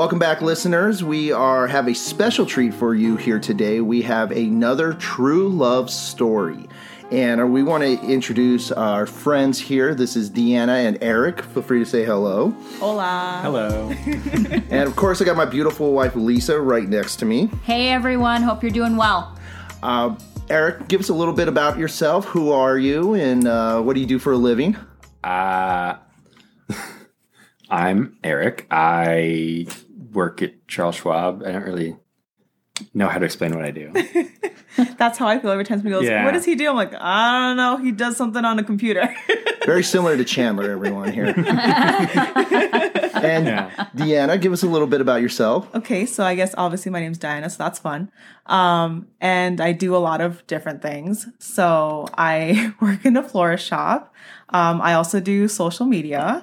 Welcome back, listeners. We are have a special treat for you here today. We have another true love story. And we want to introduce our friends here. This is Deanna and Eric. Feel free to say hello. Hola. Hello. And of course, I got my beautiful wife Lisa right next to me. Hey everyone, hope you're doing well. Uh, Eric, give us a little bit about yourself. Who are you, and uh, what do you do for a living? Uh, I'm Eric. I work at Charles Schwab. I don't really know how to explain what I do. That's how I feel every time somebody goes, Yeah. What does he do? I'm like, I don't know. He does something on a computer. Very similar to Chandler, everyone here. and Yeah. Deanna, give us a little bit about yourself. okay, so I guess obviously my name's Diana, so that's fun. Um, and I do a lot of different things. So I work in a florist shop. Um, I also do social media.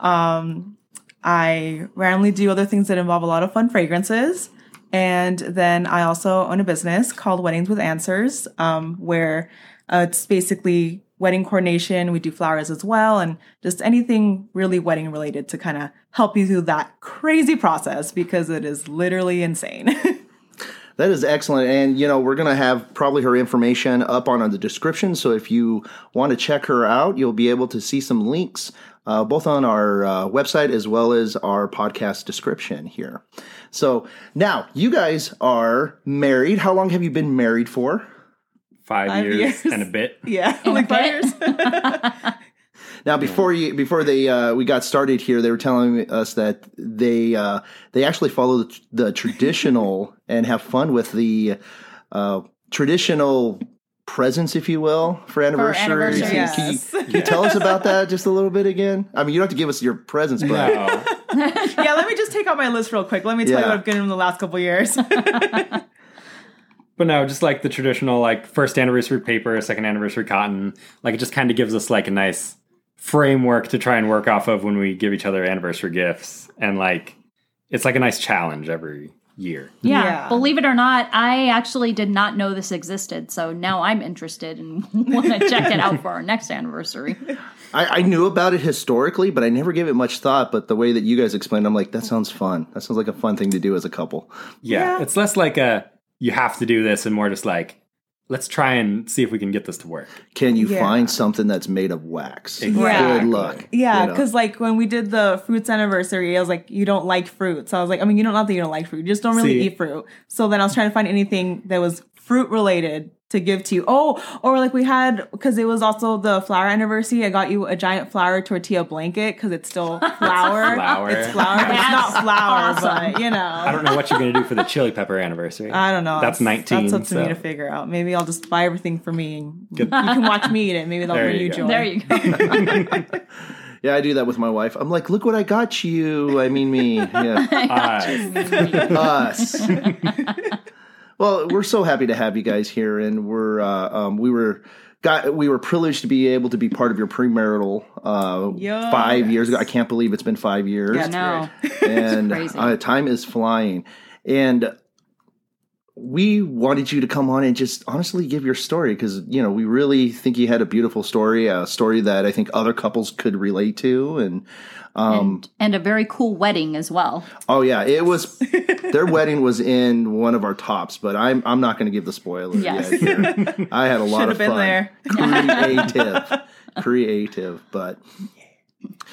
Um, I randomly do other things that involve a lot of fun fragrances. And then I also own a business called Weddings with Answers, um, where uh, it's basically wedding coordination. We do flowers as well, and just anything really wedding related to kind of help you through that crazy process because it is literally insane. That is excellent. And, you know, we're going to have probably her information up on, on the description. So if you want to check her out, you'll be able to see some links uh, both on our uh, website as well as our podcast description here. So now you guys are married. How long have you been married for? Five, Five years, years. and a bit. yeah, In a like five bit. years. Now, before you, before they, uh, we got started here, they were telling us that they, uh, they actually follow the, the traditional and have fun with the, uh, traditional presents, if you will, for anniversaries. anniversaries. Can, can you, Yes. can you tell us about that just a little bit again? I mean, you don't have to give us your presents, but No. yeah, let me just take out my list real quick. Let me tell you what I've given him the last couple years. But no, just like the traditional, like first anniversary paper, second anniversary cotton. Like it just kind of gives us like a nice framework to try and work off of when we give each other anniversary gifts. And like, it's like a nice challenge every year. Yeah, Yeah. believe it or not, I actually did not know this existed, so now I'm interested and want to check it out for our next anniversary. I, I knew about it historically, but I never gave it much thought. But the way that you guys explained, I'm like, that sounds fun. That sounds like a fun thing to do as a couple. Yeah, Yeah. It's less like a, you have to do this and more just like, let's try and see if we can get this to work. Can you Yeah. find something that's made of wax? Exactly. Good luck. Yeah, you know? because like when we did the fruits anniversary, I was like, you don't like fruit. So I was like, I mean, you don't not that you don't like fruit, you just don't really See. eat fruit. So then I was trying to find anything that was fruit related to give to you. Oh, or like we had because it was also the flower anniversary. I got you a giant flower tortilla blanket because it's still flour. Flour. It's flour. but It's not That's flour, awesome. but you know. I don't know what you're going to do for the chili pepper anniversary. I don't know. That's 19. That's up to so. me to figure out. Maybe I'll just buy everything for me and you can watch me eat it. Maybe that'll bring you you go. joy. There you go. Yeah, I do that with my wife. I'm like, look what I got you. I mean, me. Yeah. Uh, Us. Well, we're so happy to have you guys here, and we're uh, um, we were got we were privileged to be able to be part of your premarital uh, Yes. five years ago. I can't believe it's been five years, Yeah. no. and crazy. uh, time is flying, and. We wanted you to come on and just honestly give your story because you know we really think you had a beautiful story, a story that I think other couples could relate to, and um, and, and a very cool wedding as well. Oh yeah, it was their wedding was in one of our tops, but I'm I'm not going to give the spoiler Yes. yet. I had a lot Should of have been fun. there. Creative, creative, but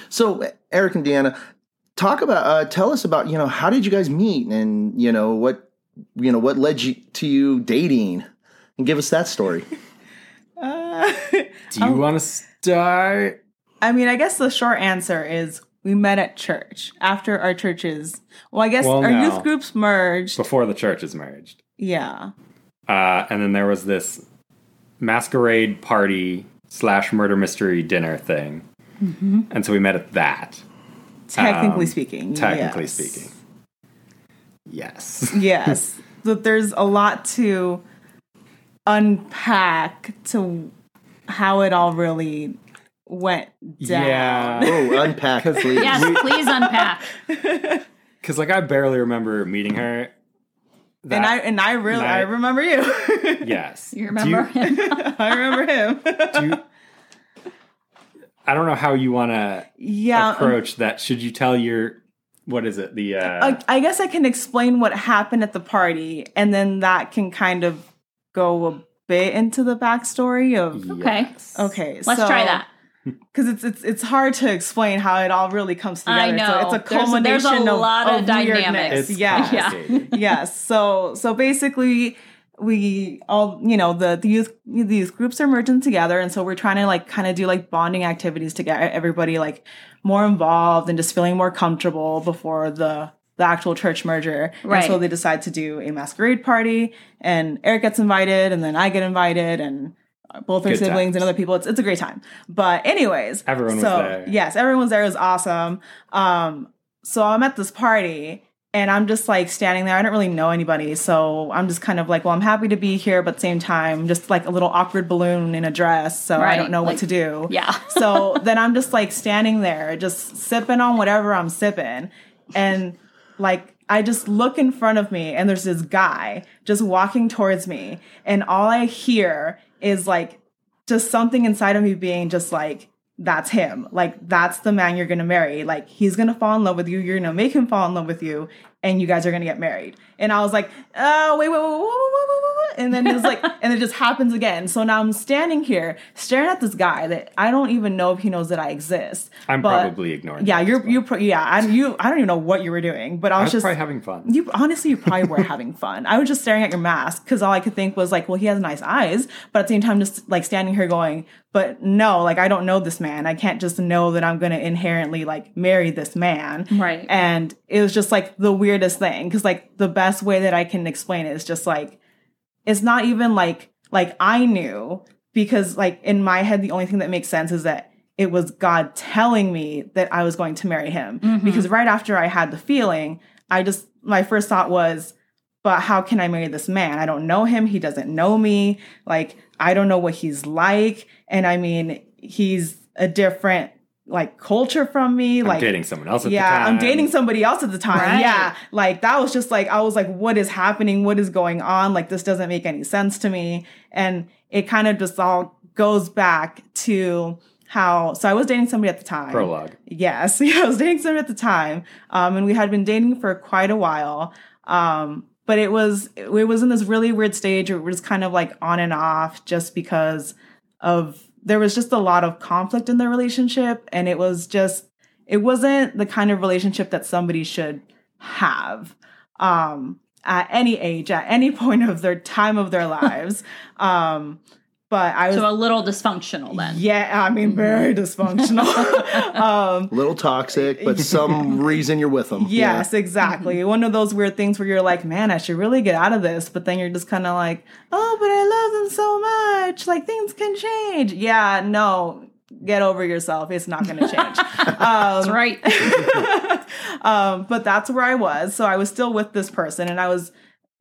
so Eric and Deanna, talk about uh, tell us about you know how did you guys meet and you know what you know what led you to you dating and give us that story. Uh, do you want to start? I mean, I guess the short answer is we met at church after our churches. Well, I guess Well, our no. youth groups merged. Before the churches merged. Yeah. Uh, and then there was this masquerade party slash murder mystery dinner thing. And so we met at that, Technically Um, speaking. technically yes. speaking. Yes. Yes. but there's a lot to unpack to how it all really went down. Yeah. Oh, unpack, please. Yes, please unpack. Because, like, I barely remember meeting her. That, And I and I really And I I- remember you. yes. You remember you, him? I remember him. do you- I don't know how you want to yeah. Um, approach that. Should you tell your what is it? The uh, I, I guess I can explain what happened at the party, and then that can kind of go a bit into the backstory of. Okay. yes. Okay, Let's so- try that. because it's it's it's hard to explain how it all really comes together. I It's a- know. it's a, culmination there's a of, lot of of dynamics. weirdness. It's yeah, Yeah. yes. So so basically, we all you know the the youth the youth groups are merging together, and so we're trying to like kind of do like bonding activities to get everybody like more involved and just feeling more comfortable before the the actual church merger. Right. And so they decide to do a masquerade party, and Eric gets invited, and then I get invited, and both our siblings times. and other people. It's, it's a great time. But anyways, Everyone was so, there. Yes, everyone was there. It was awesome. Um, so I'm at this party and I'm just like standing there. I don't really know anybody. So I'm just kind of like, well, I'm happy to be here, but same time, just like a little awkward balloon in a dress. So I don't know like- what to do. Yeah. so then I'm just like standing there, just sipping on whatever I'm sipping. And like, I just look in front of me and there's this guy just walking towards me. And all I hear is like just something inside of me being just like, that's him. Like, that's the man you're gonna marry. Like, he's gonna fall in love with you. You're gonna make him fall in love with you and you guys are gonna get married. And I was like, oh wait, wait, wait, wait, wait, wait, wait. and then it's like, and it just happens again. So now I'm standing here staring at this guy that I don't even know if he knows that I exist. I'm but, probably ignoring. Yeah, you're well. you pro- yeah, I, you I don't even know what you were doing, but I was, I was just probably having fun. You honestly, you probably were having fun. I was just staring at your mask because all I could think was like, well, he has nice eyes, but at the same time, just like standing here going, but no, like I don't know this man. I can't just know that I'm gonna inherently like marry this man. Right. And it was just like the weird weirdest thing because like the best way that I can explain it is just like it's not even like like I knew because like in my head the only thing that makes sense is that it was God telling me that I was going to marry him mm-hmm. because right after I had the feeling I just my first thought was but how can I marry this man? I don't know him. He doesn't know me. Like, I don't know what he's like. And I mean, he's a different like culture from me. I'm like dating someone else at yeah, the time. I'm dating somebody else at the time. Right. Yeah. Like that was just like I was like, what is happening? What is going on? Like this doesn't make any sense to me. And it kind of just all goes back to how so I was dating somebody at the time. prologue. Yes, yeah, I was dating someone at the time, um, and we had been dating for quite a while. Um, but it was it was in this really weird stage. Where it was kind of like on and off, just because of there was just a lot of conflict in the relationship, and it was just it wasn't the kind of relationship that somebody should have um, at any age, at any point of their time of their lives. um, but I was So a little dysfunctional then. yeah, I mean, very dysfunctional. um, A little toxic, but some reason you're with them. yes, exactly. One of those weird things where you're like, man, I should really get out of this. But then you're just kind of like, oh, but I love them so much. Like things can change. Yeah, no, get over yourself. It's not going to change. That's right. um, but that's where I was. So I was still with this person and I was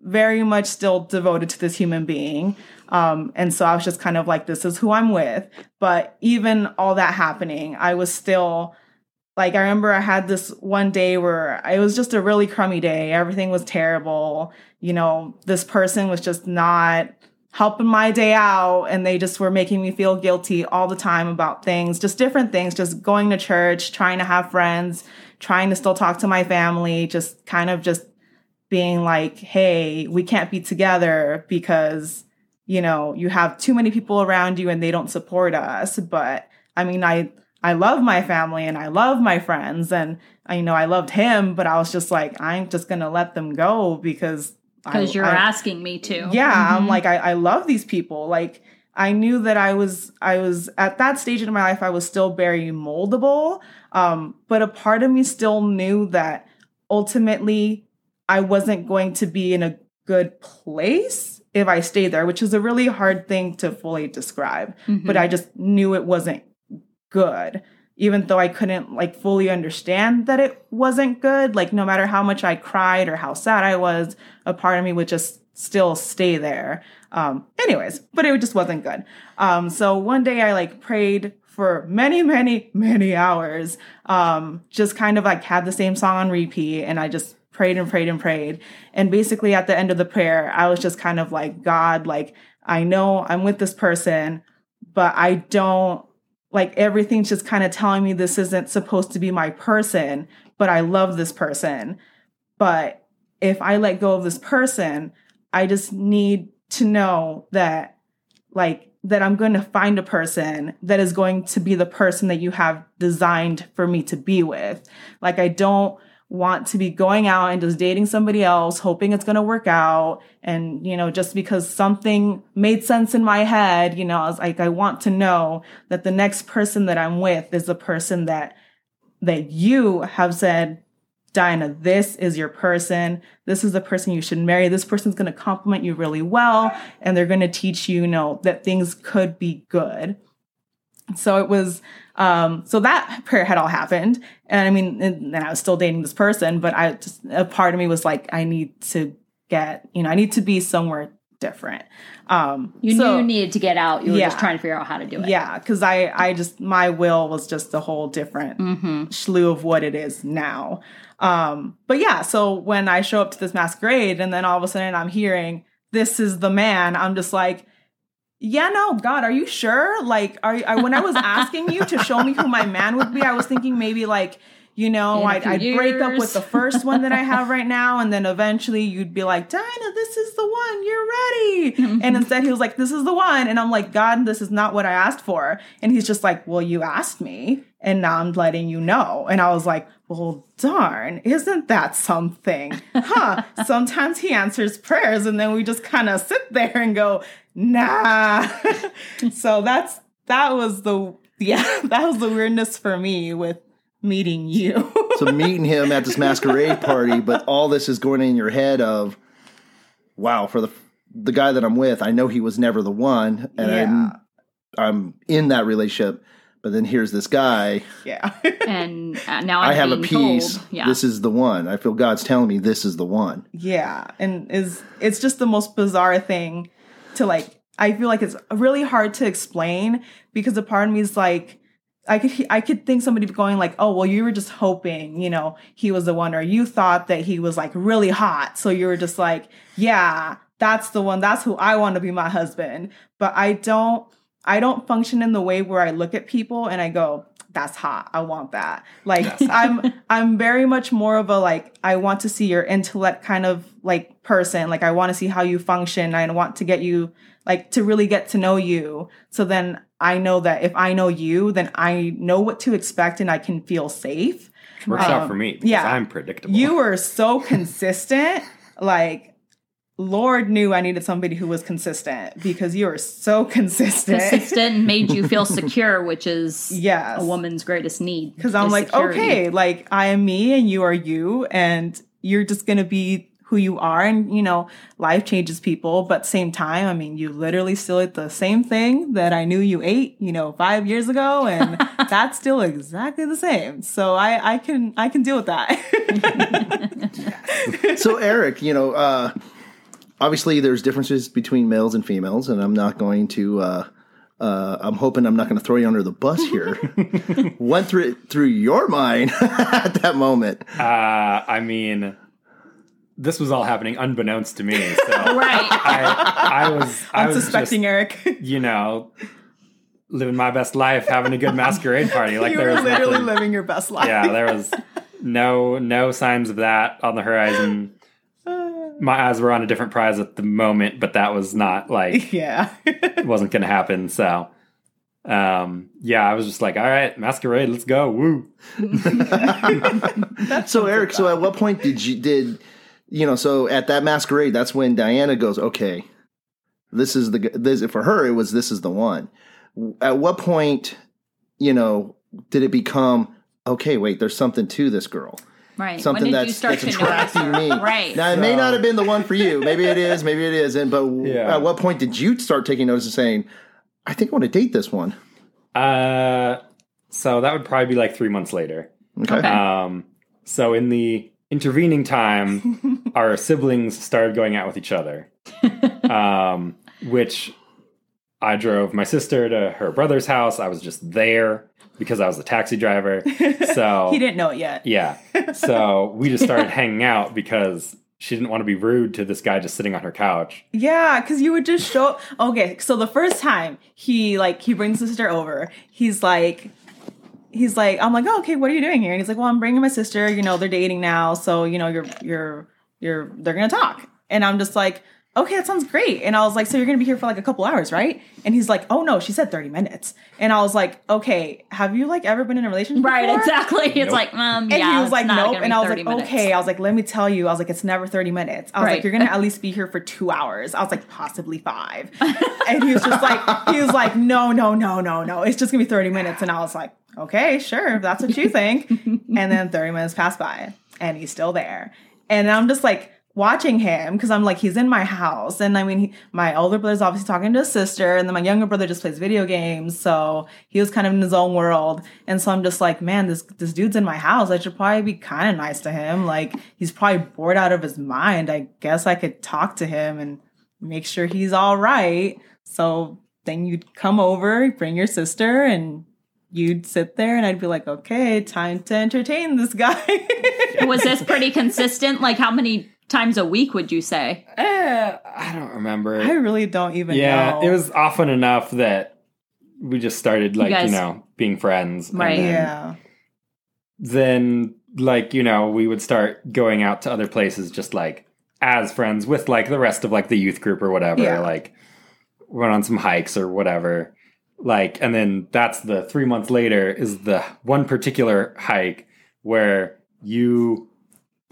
very much still devoted to this human being. Um, and so I was just kind of like, this is who I'm with. But even all that happening, I was still like, I remember I had this one day where it was just a really crummy day. Everything was terrible. You know, this person was just not helping my day out and they just were making me feel guilty all the time about things, just different things, just going to church, trying to have friends, trying to still talk to my family, just kind of just being like, hey, we can't be together because, you know, you have too many people around you and they don't support us. But I mean, I, I love my family and I love my friends and I you know I loved him, but I was just like, I'm just gonna let them go because Because you're I- asking me to. yeah i'm like I, I love these people like i knew that i was i was at that stage in my life i was still very moldable um, but a part of me still knew that ultimately i wasn't going to be in a good place if i stayed there which is a really hard thing to fully describe Mhm. but i just knew it wasn't good even though i couldn't like fully understand that it wasn't good. Like no matter how much i cried or how sad i was a part of me would just still stay there. Um anyways but it just wasn't good. Um so one day i like prayed for many many many hours um just kind of like had the same song on repeat and i just prayed and prayed and prayed and basically at the end of the prayer i was just kind of like god like i know i'm with this person but i don't like everything's just kind of telling me this isn't supposed to be my person but I love this person. But if I let go of this person, I just need to know that, like, that I'm going to find a person that is going to be the person that you have designed for me to be with. Like, I don't want to be going out and just dating somebody else, hoping it's going to work out. And, you know, just because something made sense in my head, you know, I was like, I want to know that the next person that I'm with is the person that, that you have said, Diana, this is your person. This is the person you should marry. This person's going to compliment you really well. And they're going to teach you, you know, that things could be good. So it was, um, so that prayer had all happened. And I mean, and, and I was still dating this person, but I just, a part of me was like, I need to get, you know, I need to be somewhere different. Um, You so- knew you needed to get out. You were just trying to figure out how to do it. yeah, because I, I just my will was just a whole different Mm-hmm. slew of what it is now. Um, but yeah, so when I show up to this masquerade and then all of a sudden I'm hearing this is the man, I'm just like, yeah, no, God, are you sure? Like, are I, when I was asking you to show me who my man would be, I was thinking maybe like. You know, I'd, I'd break up with the first one that I have right now, and then eventually you'd be like, Dinah, this is the one, you're ready. and instead, he was like, This is the one. And I'm like, God, this is not what I asked for. And he's just like, Well, you asked me, and now I'm letting you know. And I was like, Well, darn, isn't that something? Huh. Sometimes he answers prayers, and then we just kind of sit there and go, Nah. so that's that was the yeah, that was the weirdness for me with meeting you. so meeting him at this masquerade party, but all this is going in your head of, wow, for the the guy that I'm with, I know he was never the one, and Yeah. I'm I'm in that relationship, but then here's this guy. yeah. And uh, now I'm I have a piece. Told, yeah. This is the one. I feel God's telling me this is the one. Yeah, and is it's just the most bizarre thing to like. I feel like it's really hard to explain because a part of me is like, I could I could think somebody going like, oh well, you were just hoping, you know, he was the one, or you thought that he was like really hot, so you were just like, yeah, that's the one, that's who I want to be my husband. But I don't, I don't function in the way where I look at people and I go, that's hot. I want that. Like I'm I'm very much more of a like I want to see your intellect kind of like person. Like I want to see how you function. I want to get you like to really get to know you. So then I know that if I know you, then I know what to expect and I can feel safe. Works out Um, for me because yeah. I'm predictable. You were so consistent. Like Lord knew I needed somebody who was consistent because you were so consistent. consistent and made you feel secure, which is Yes. a woman's greatest need. because I'm like, security. okay, like I am me and you are you, and you're just gonna be who you are, and you know, life changes people, but same time, I mean, you literally still eat the same thing that I knew you ate, you know, five years ago, and that's still exactly the same. So I, I can, I can deal with that. so Eric, you know, uh, obviously there's differences between males and females, and I'm not going to. Uh, uh, I'm hoping I'm not going to throw you under the bus here. Went through it through your mind at that moment. Uh, I mean, this was all happening unbeknownst to me. So Right. I, I was, I I'm was suspecting just, Eric. you know, living my best life, having a good masquerade party. Like you there were was literally nothing, living your best life. yeah, there was no no signs of that on the horizon. My eyes were on a different prize at the moment, but that was not like yeah. it wasn't going to happen. So, um, yeah, I was just like, all right, masquerade, let's go, woo. So Eric, so at what point did you did you know? So at that masquerade, that's when Diana goes, okay, this is the g- this for her. It was this is the one. At what point, you know, did it become okay? Wait, there's something to this girl. Right. Something when did that's, you start that's attracting her? me. Right. Now it may not have been the one for you. Maybe it is. Maybe it isn't. But Yeah. at what point did you start taking notice and saying, "I think I want to date this one"? Uh, so that would probably be like three months later. Okay. Okay. Um, so in the intervening time, our siblings started going out with each other, um, which I drove my sister to her brother's house. I was just there because I was the taxi driver. So he didn't know it yet. yeah. So we just started hanging out because she didn't want to be rude to this guy just sitting on her couch. Yeah, because you would just show. Okay, so the first time he like he brings his sister over, he's like, he's like, I'm like, oh, okay, what are you doing here? And he's like, well, I'm bringing my sister. You know, they're dating now, so you know, you're you're you're they're gonna talk. And I'm just like, okay, that sounds great. And I was like, so you're gonna be here for like a couple hours, right? And he's like, oh no, she said 30 minutes. And I was like, okay, have you like ever been in a relationship? Right, before? exactly. It's Nope. like, um, And yeah, And he was like, nope. And I was like, minutes. okay. I was like, let me tell you. I was like, it's never 30 minutes. I was Right. like, you're going to at least be here for two hours. I was like, possibly five. and he was just like, he was like, no, no, no, no, no. It's just going to be 30 minutes. And I was like, okay, sure. If that's what you think. and then 30 minutes passed by and he's still there. And I'm just like, watching him because I'm like he's in my house. And I mean he, my older brother's obviously talking to his sister and then my younger brother just plays video games. So he was kind of in his own world. And so I'm just like man this this dude's in my house. I should probably be kind of nice to him. Like he's probably bored out of his mind. I guess I could talk to him and make sure he's all right. So then you'd come over bring your sister and you'd sit there and I'd be like okay time to entertain this guy. Was this pretty consistent? Like, how many times a week would you say? Eh, I don't remember. I really don't even yeah, know. it was often enough that we just started like you, guys- know being friends. Right. then- Yeah. Then like you know we would start going out to other places just like as friends with like the rest of like the youth group or whatever. Yeah. Like went on some hikes or whatever. Like and then that's the three months later is the one particular hike where you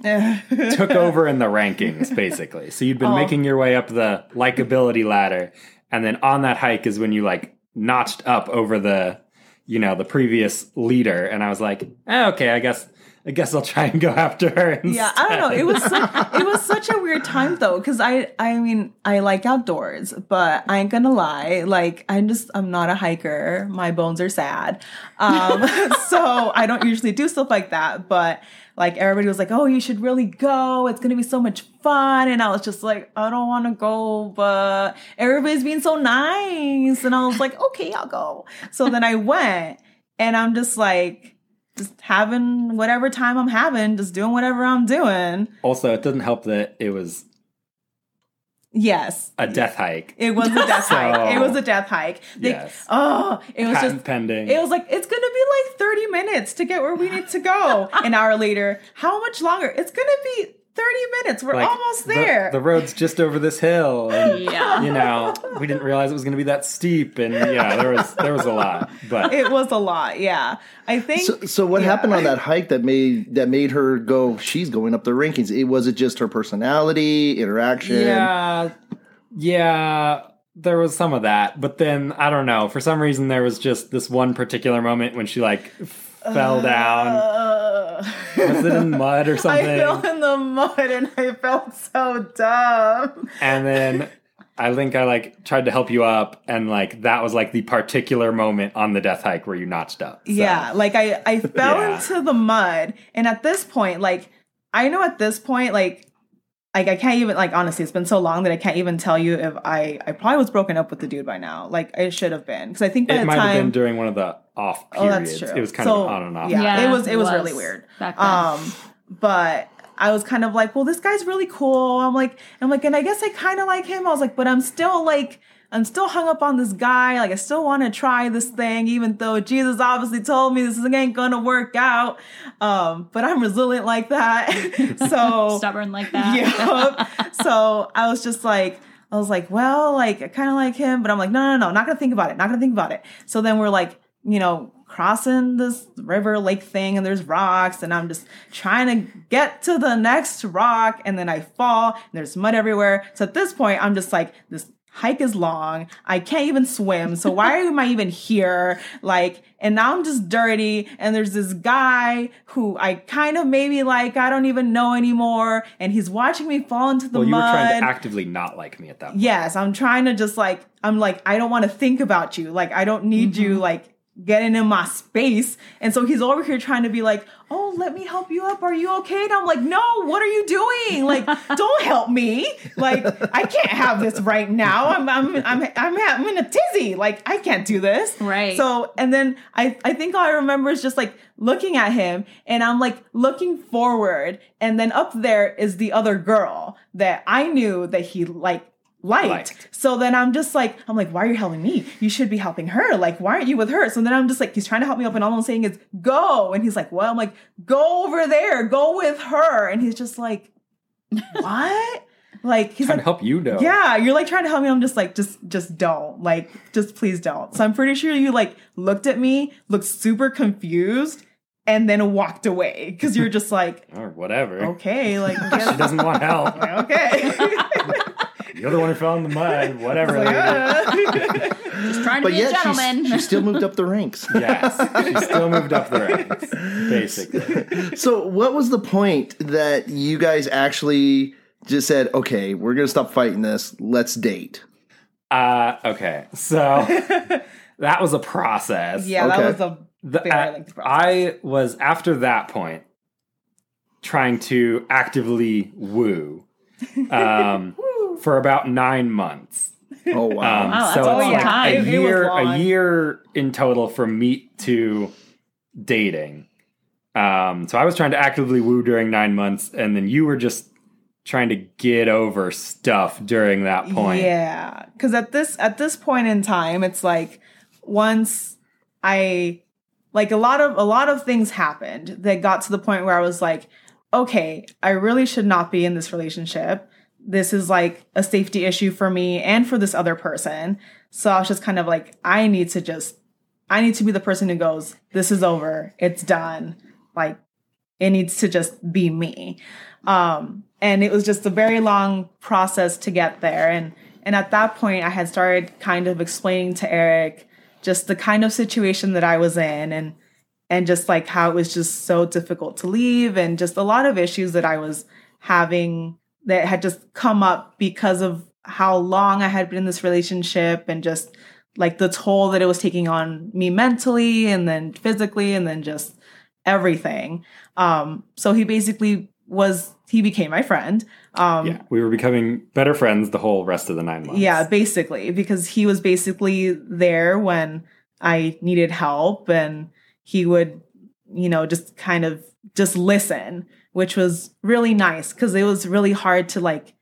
took over in the rankings basically so you'd been Oh. making your way up the likability ladder and then on that hike is when you like notched up over the you know the previous leader and i was like eh, okay i guess i guess i'll try and go after her Yeah, I don't know. It was such, it was such a weird time though, because I I mean I like outdoors, but I ain't gonna lie, like I'm just I'm not a hiker. My bones are sad, um, so I don't usually do stuff like that. But like everybody was like, "Oh, you should really go. It's gonna be so much fun," and I was just like, "I don't want to go," but everybody's being so nice, and I was like, "Okay, I'll go." So then I went, and I'm just like. Just having whatever time I'm having, just doing whatever I'm doing. also it doesn't help that it was Yes. a death hike It was a death So- hike. It was a death hike. They- Yes. Oh, it was patent just pending it was like it's gonna be like 30 minutes to get where we need to go. An hour later, how much longer? It's gonna be 30 minutes. We're Like, almost there. the, road's just over this hill and Yeah. you know we didn't realize it was going to be that steep and yeah there was there was a lot but it was a lot, yeah. I think So, so what yeah. happened on that hike that made that made her go? She's going up the rankings. It was it just her personality, interaction. Yeah, yeah, there was some of that, but then I don't know. For some reason, there was just this one particular moment when she like fell down. Uh, Was it in mud or I something? fell in the mud and I felt so dumb. and then I think I like tried to help you up, and like that was like the particular moment on the death hike where you notched up. So, Yeah, like I I fell Yeah. into the mud, and at this point, like I know at this point, like like I can't even like honestly, it's been so long that I can't even tell you if I I probably was broken up with the dude by now. Like I should have been because I think by It the might have been time during one of the off oh periods. that's true, It was kind So, of on and off. Yeah, Yeah, it was it it was, was really weird. back then. Um, but I was kind of like, well, this guy's really cool. I'm like, I'm like, and I guess I kind of like him. I was like, but I'm still like. I'm still hung up on this guy. Like, I still want to try this thing, even though Jesus obviously told me this ain't gonna work out. Um, but I'm resilient like that. so Stubborn like that. yeah. so I was just like, I was like, well, like I kind of like him, but I'm like, no, no, no, not gonna think about it. Not gonna think about it. So then we're like, you know, crossing this river lake thing, and there's rocks, and I'm just trying to get to the next rock, and then I fall, and there's mud everywhere. So at this point, I'm just like, this hike is long. I can't even swim. So why am I even here? Like, and now I'm just dirty. And there's this guy who I kind of maybe like, I don't even know anymore. And he's watching me fall into the well, you mud. were trying to actively not like me at that point. yes, I'm trying to just like, I'm like, I don't want to think about you. Like, I don't need you mm-hmm. like getting in my space. And so he's over here trying to be like, oh, let me help you up. Are you okay? And I'm like, no, what are you doing? Like, don't help me. Like, I can't have this right now. I'm, I'm, I'm, I'm, I'm in a tizzy. Like, I can't do this. Right. So, and then I, I think all I remember is just like looking at him and I'm like looking forward. And then up there is the other girl that I knew that he like liked. Liked. So then I'm just like, I'm like, why are you helping me? You should be helping her. Like, why aren't you with her? So then I'm just like, he's trying to help me up, and all I'm saying is, go. And he's like, well, I'm like, go over there, go with her. And he's just like, what? like, he's Trying like, to help you know. yeah, you're like trying to help me. I'm just like, just, just don't. Like, just please don't. So I'm pretty sure you like looked at me, looked super confused, and then walked away because you're just like, Or whatever. okay, like, She doesn't want help. okay. You're the one who fell in the mud. Whatever. lady. Yeah. Just trying to But be yet she's, gentleman. she still moved up the ranks. yes. She still moved up the ranks, basically. So, what was the point that you guys actually just said, okay, we're going to stop fighting this, let's date? Uh, okay. So that was a process. yeah, that was a The- very I- process. I was after that point trying to actively woo um, for about nine months. Oh, wow. Um, Wow, that's so a it's long like time. a It- it year, a year in total from meet to dating. Um, so I was trying to actively woo during nine months, and then you were just trying to get over stuff during that point. Yeah, because at this at this point in time, it's like once I like a lot of a lot of things happened that got to the point where I was like, okay, I really should not be in this relationship. This is like a safety issue for me and for this other person. So I was just kind of like, I need to just I need to be the person who goes, this is over, it's done. Like it needs to just be me. Um, and it was just a very long process to get there. And and at that point, I had started kind of explaining to Eric just the kind of situation that I was in, and and just like how it was just so difficult to leave, and just a lot of issues that I was having that had just come up because of how long I had been in this relationship, and just like the toll that it was taking on me mentally, and then physically, and then just everything. Um, so he basically was he became my friend. Um, Yeah, we were becoming better friends the whole rest of the nine months. yeah, basically, because he was basically there when I needed help and he would, you know, just kind of just listen, which was really nice because it was really hard to like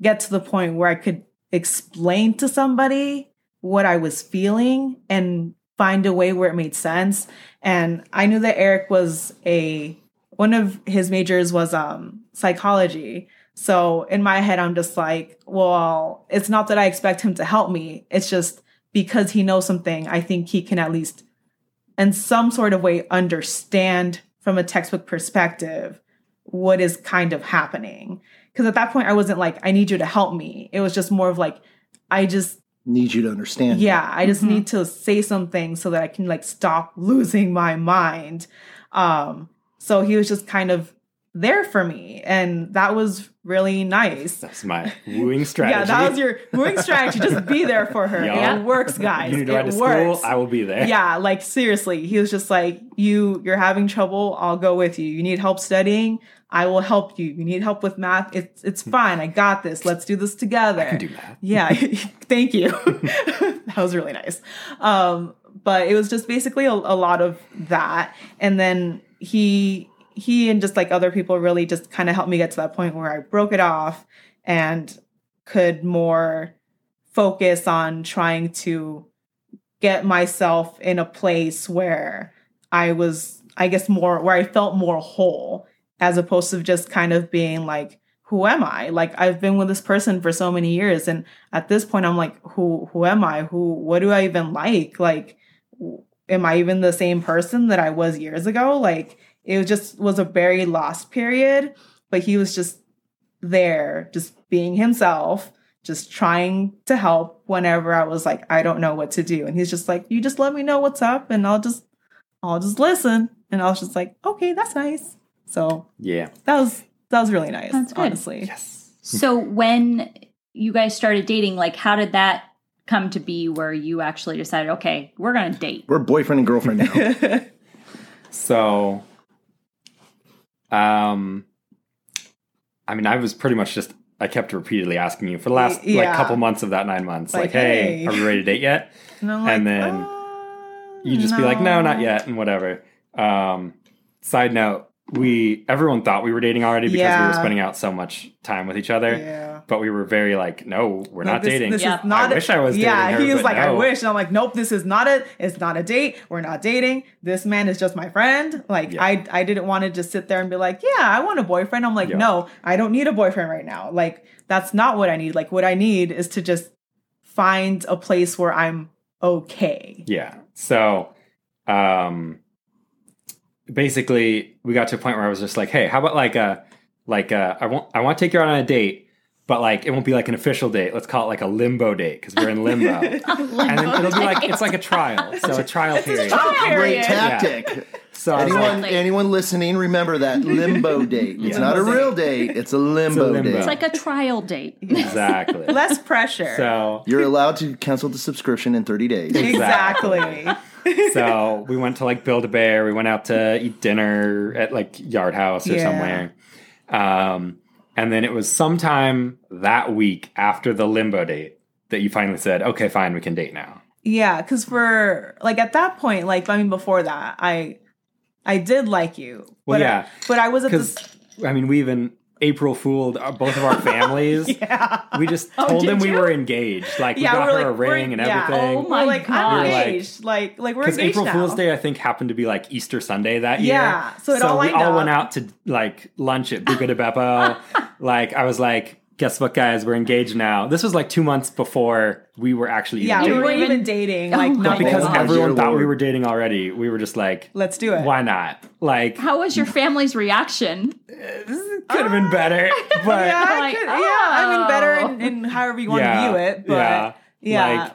get to the point where I could explain to somebody what I was feeling and find a way where it made sense. And I knew that Eric was a one of his majors was um psychology. So in my head, I'm just like, well, it's not that I expect him to help me. It's just because he knows something, I think he can at least, in some sort of way, understand from a textbook perspective what is kind of happening. Because at that point, I wasn't like, I need you to help me. It was just more of like, I just, Need you to understand. yeah, I just Mhm. need to say something so that I can like stop losing my mind. Um, so he was just kind of there for me, and that was really nice. That's my wooing strategy. Yeah, that was your wooing strategy. Just be there for her. Yeah. It works, guys. You need to it ride to works. school. I will be there. yeah, like seriously, he was just like, "You, you're having trouble. I'll go with you. You need help studying. I will help you. You need help with math. It's it's fine. I got this. Let's do this together." I can do that. Yeah, thank you. that was really nice. Um, but it was just basically a, a lot of that, and then he he and just like other people really just kind of helped me get to that point where I broke it off and could more focus on trying to get myself in a place where I was, I guess, more where I felt more whole as opposed to just kind of being like, who am I? Like I've been with this person for so many years, and at this point, I'm like, who who am I? Who what do I even like? Like, am I even the same person that I was years ago? Like it was just was a very lost period, but he was just there, just being himself, just trying to help whenever I was like, I don't know what to do. And he's just like, you just let me know what's up and I'll just I'll just listen. And I was just like, okay, that's nice. So Yeah. that was that was really nice, That's good. honestly. Yes. So when you guys started dating, like how did that come to be where you actually decided, okay, we're gonna date? We're boyfriend and girlfriend now. So, um, I mean, I was pretty much just I kept repeatedly asking you for the last like couple months of that nine months, like, Like, hey, hey. are we ready to date yet? And, I'm And then "Uh, You just be like, no, not yet, and whatever. Um, side note, we everyone thought we were dating already because we were spending out so much time with each other. Yeah. But we were very like, no, we're Like, not this- dating. This Yeah. is not. I a- wish I was Yeah, dating her, he was but like, I wish, and I'm like, nope, this is not a. It's not a date. We're not dating. This man is just my friend. Like, Yeah. I, I didn't want to just sit there and be like, yeah, I want a boyfriend. I'm like, Yeah. no, I don't need a boyfriend right now. Like, that's not what I need. Like, what I need is to just find a place where I'm okay. Yeah. So, um, basically, we got to a point where I was just like, "Hey, how about like a like a, I want I want to take you out on a date, but like it won't be like an official date. Let's call it like a limbo date because we're in limbo, and then it'll be like it's like a trial. So a trial period. trial Great period. tactic. So I was like, Anyone, anyone listening, remember that limbo date. It's Yeah. not a real date. It's a limbo, limbo. date. It's like a trial date. exactly. Less pressure. So You're allowed to cancel the subscription in 30 days. exactly. So we went to like Build a Bear. We went out to eat dinner at like Yard House or Yeah. somewhere. Um, and then it was sometime that week after the limbo date that you finally said, "Okay, fine, we can date now." Yeah, because for like at that point, like I mean, before that, I I did like you. Well, but yeah, I, but I was at this. I mean, we even April fooled uh, both of our families. Yeah. We just Oh, told did them we you? were engaged. Like Yeah, we got we're her like, a ring and yeah. everything. Oh my We're like, God. I'm We're like- Like, like, we're Because engaged April now. Fool's Day, I think, happened to be like Easter Sunday that year. Yeah, so it all we all up. went out to like lunch at Buca de Beppo. like I was like, guess what, guys, we're engaged now. This was like two months before we were actually even Yeah, we weren't even- even dating. Oh Like, my but nothing. because Oh, everyone dear thought we were dating already, we were just like, let's do it. why not? Like, How was your family's reaction? Uh, this could have been better, but Yeah, I Like, could, yeah. I mean, better oh. in, in however you want Yeah, to view it, but yeah, yeah, like,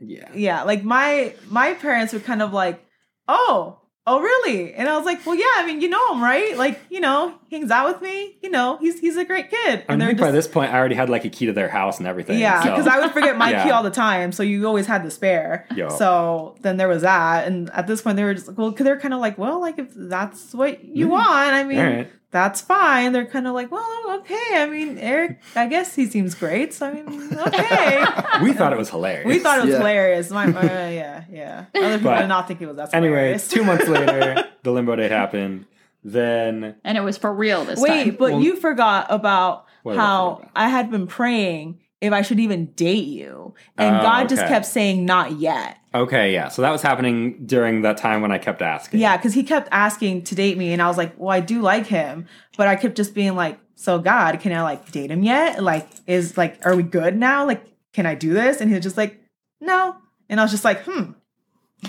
yeah. yeah. Like my my parents were kind of like, oh, oh, really? And I was like, well, yeah. I mean, you know him, right? Like, you know, hangs out with me. You know, he's he's a great kid. I And mean, I they're think by this point, I already had like a key to their house and everything. Yeah, so- because I would forget my key all the time, so you always had the spare. Yo. So then there was that, and at this point they were just like, well, because they're kind of like, well, like if that's what you want, I mean, right. That's fine. They're kind of like, well, okay. I mean, Eric, I guess he seems great. So I mean, okay. we thought it was hilarious. we thought it was Yeah. hilarious. My, uh, yeah, yeah. Other people But- did not think it was that Anyway, hilarious. two months later, the limbo date happened. Then And it was for real this Wait, time. but Well- you forgot about What did I how forget I had been praying if I should even date you, and Oh, God just kept saying not yet. Okay, yeah. So that was happening during that time when I kept asking. Yeah, because he kept asking to date me, and I was like, "Well, I do like him," but I kept just being like, "So God, can I like date him yet? Like, is like, are we good now? Like, can I do this?" And he was just like, "No," and I was just like, "Hmm."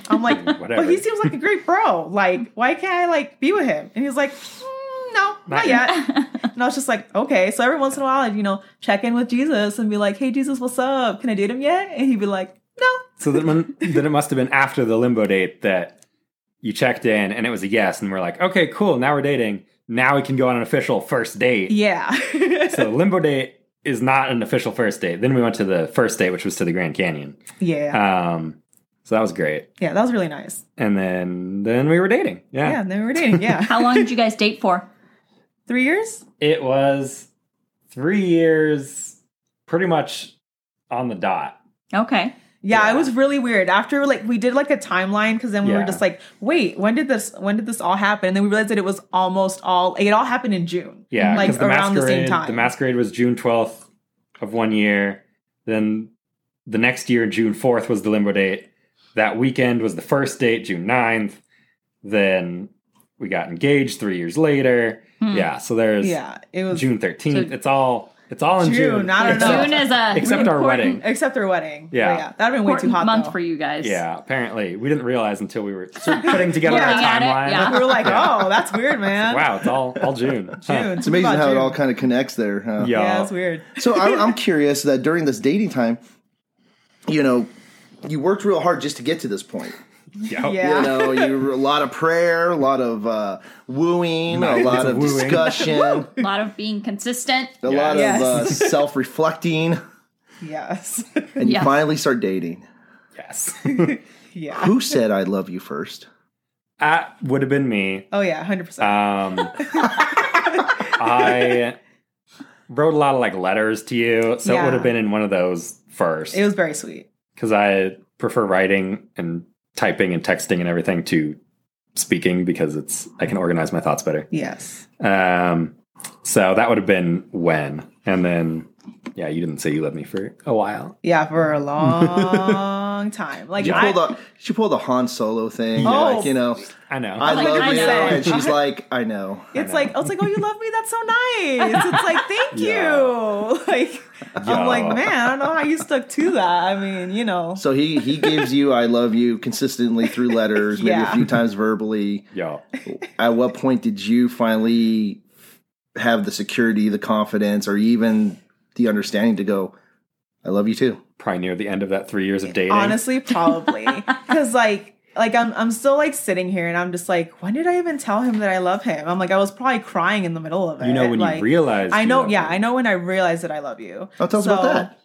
I'm like, Whatever. "Well, he seems like a great bro. Like, why can't I like be with him?" And he was like, "Mm, "No, not, Not yet." and I was just like, "Okay." So every once in a while, I'd you know check in with Jesus and be like, "Hey, Jesus, what's up? Can I date him yet?" And he'd be like, "No." So then, then it must have been after the limbo date that you checked in and it was a yes, and we're like, okay, cool. Now we're dating. Now we can go on an official first date. Yeah. So limbo date is not an official first date. Then we went to the first date, which was to the Grand Canyon. yeah. Um, so that was great. yeah. That was really nice. And then then we were dating. Yeah. Yeah. then we were dating. Yeah. How long did you guys date for? Three years? It was three years, pretty much on the dot. Okay. Yeah, Yeah. it was really weird. After like we did like a timeline because then we were just like, wait, when did this when did this all happen? And then we realized that it was almost all it all happened in June. Yeah, like the around the same time. The masquerade was June twelfth of one year. Then the next year, June fourth, was the limbo date. That weekend was the first date, June 9th. Then we got engaged three years later. Hmm. Yeah, so there's Yeah. It was June thirteenth. So- it's all it's all in June, June. I don't know. June is a Except our wedding. except our wedding. Yeah. yeah. That'd been way too hot. month though. for you guys. Yeah, apparently we didn't realize until we were sort of putting together Yeah. our Looking at it, timeline. yeah. We were like, oh, that's weird, man. Wow, it's all all June. Huh. June. It's amazing how it all kind of connects there. Huh? Yeah. Yeah, it's weird. So I'm, I'm curious that during this dating time, you know, you worked real hard just to get to this point. Yep. Yeah. You know, you a lot of prayer, a lot of uh, wooing, Nice. a lot Of of wooing. discussion, A lot of being consistent. a lot Yes. of uh, self-reflecting, Yes. and you Yes. finally start dating. Yes. yeah. Who said I love you first? that would have been me. Oh yeah, hundred percent. Um, I wrote a lot of like letters to you, so it would have been in one of those first It was very sweet. because I prefer writing and typing and texting and everything to speaking because it's I can organize my thoughts better. Yes. Um, so that would have been when, and then yeah, you didn't say you loved me for a while. Yeah, for a long time. Like She I, pulled a she pulled a Han Solo thing. Oh. like, you know, I know. I like, love I you, know. and she's like, I know. it's know. like I was like, oh, you love me? That's so nice. It's like, thank Yeah. you. Like I'm like, man, I don't know how you stuck to that. I mean, you know. So he he gives you I love you consistently through letters, maybe Yeah. a few times verbally. Yeah. At what point did you finally have the security, the confidence, or even the understanding to go, I love you too? Probably near the end of that three years of dating. Honestly, probably because like like I'm I'm still like sitting here and I'm just like, when did I even tell him that I love him? I'm like, I was probably crying in the middle of it. you know when like, you realize I you know, love yeah, me. I know when I realized that I love you. Oh, tell us about that.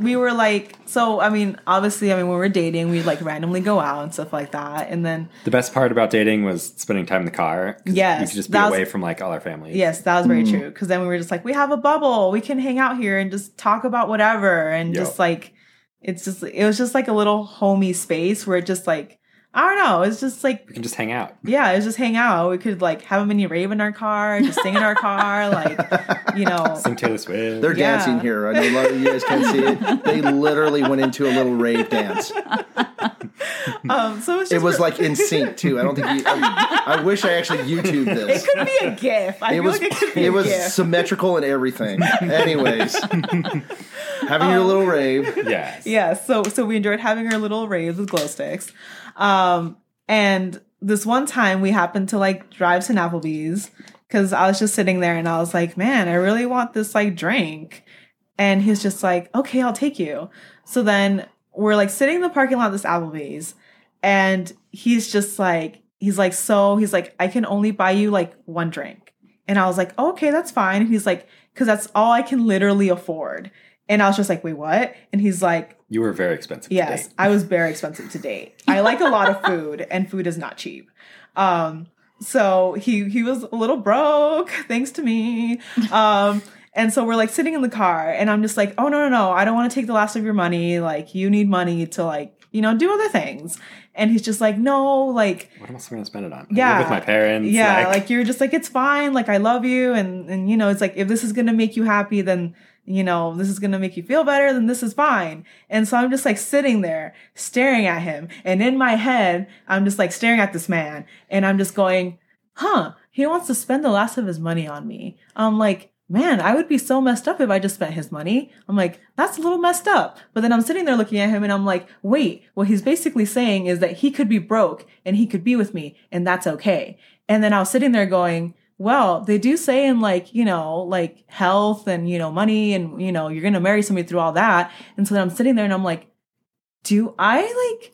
We were like, so I mean, obviously, I mean, when we were dating, we'd like randomly go out and stuff like that, and then The best part about dating was spending time in the car. Yes, we could just be was- away from like all our families. yes, that was very Mm. true. Because then we were just like, we have a bubble, we can hang out here and just talk about whatever, and Yo. just like, it's just it was just like a little homey space where it just like I don't know, it's just like we can just hang out. yeah, it's just hang out. We could like have a mini rave in our car, just sing in our car, like you know. Sing Taylor Swift. They're Yeah. dancing here. I know a lot of you guys can't see it. They literally went into a little rave dance. Um, so it's just It was for- like in sync too. I don't think you, I, I wish I actually YouTube this. it could be a gif. I It feel was like it could be it a was gif. symmetrical and everything. Anyways, having your little rave. yes. yeah so so we enjoyed having our little raves with glow sticks um and this one time we happened to like drive to applebee's because i was just sitting there and i was like man i really want this like drink. And he's just like okay i'll take you. So then we're like sitting in the parking lot of this applebee's and he's just like he's like so he's like i can only buy you like one drink. And i was like okay that's fine. And he's like because that's all i can literally afford. And i was just like wait what? And he's like You were very expensive. to Yes. I was very expensive to date. I like a lot of food, and food is not cheap. Um, so he he was a little broke, thanks to me. Um, and so we're like sitting in the car, and I'm just like, oh no no no, I don't want to take the last of your money. Like you need money to like you know do other things. And he's just like, no, like What else am I going to spend it on? Yeah. with my parents. yeah, like, you're just like it's fine. Like I love you, and and you know it's like if this is gonna make you happy, then you know this is gonna make you feel better. Then this is fine. And so I'm just like sitting there staring at him, and in my head I'm just like staring at this man, and I'm just going, huh? He wants to spend the last of his money on me. I'm like. Man, I would be so messed up if I just spent his money. I'm like, that's a little messed up. But then I'm sitting there looking at him and I'm like, wait, what he's basically saying is that he could be broke and he could be with me and that's okay. And then I was sitting there going, well, they do say in like, you know, like health and, you know, money and, you know, you're going to marry somebody through all that. And so then I'm sitting there and I'm like, do I like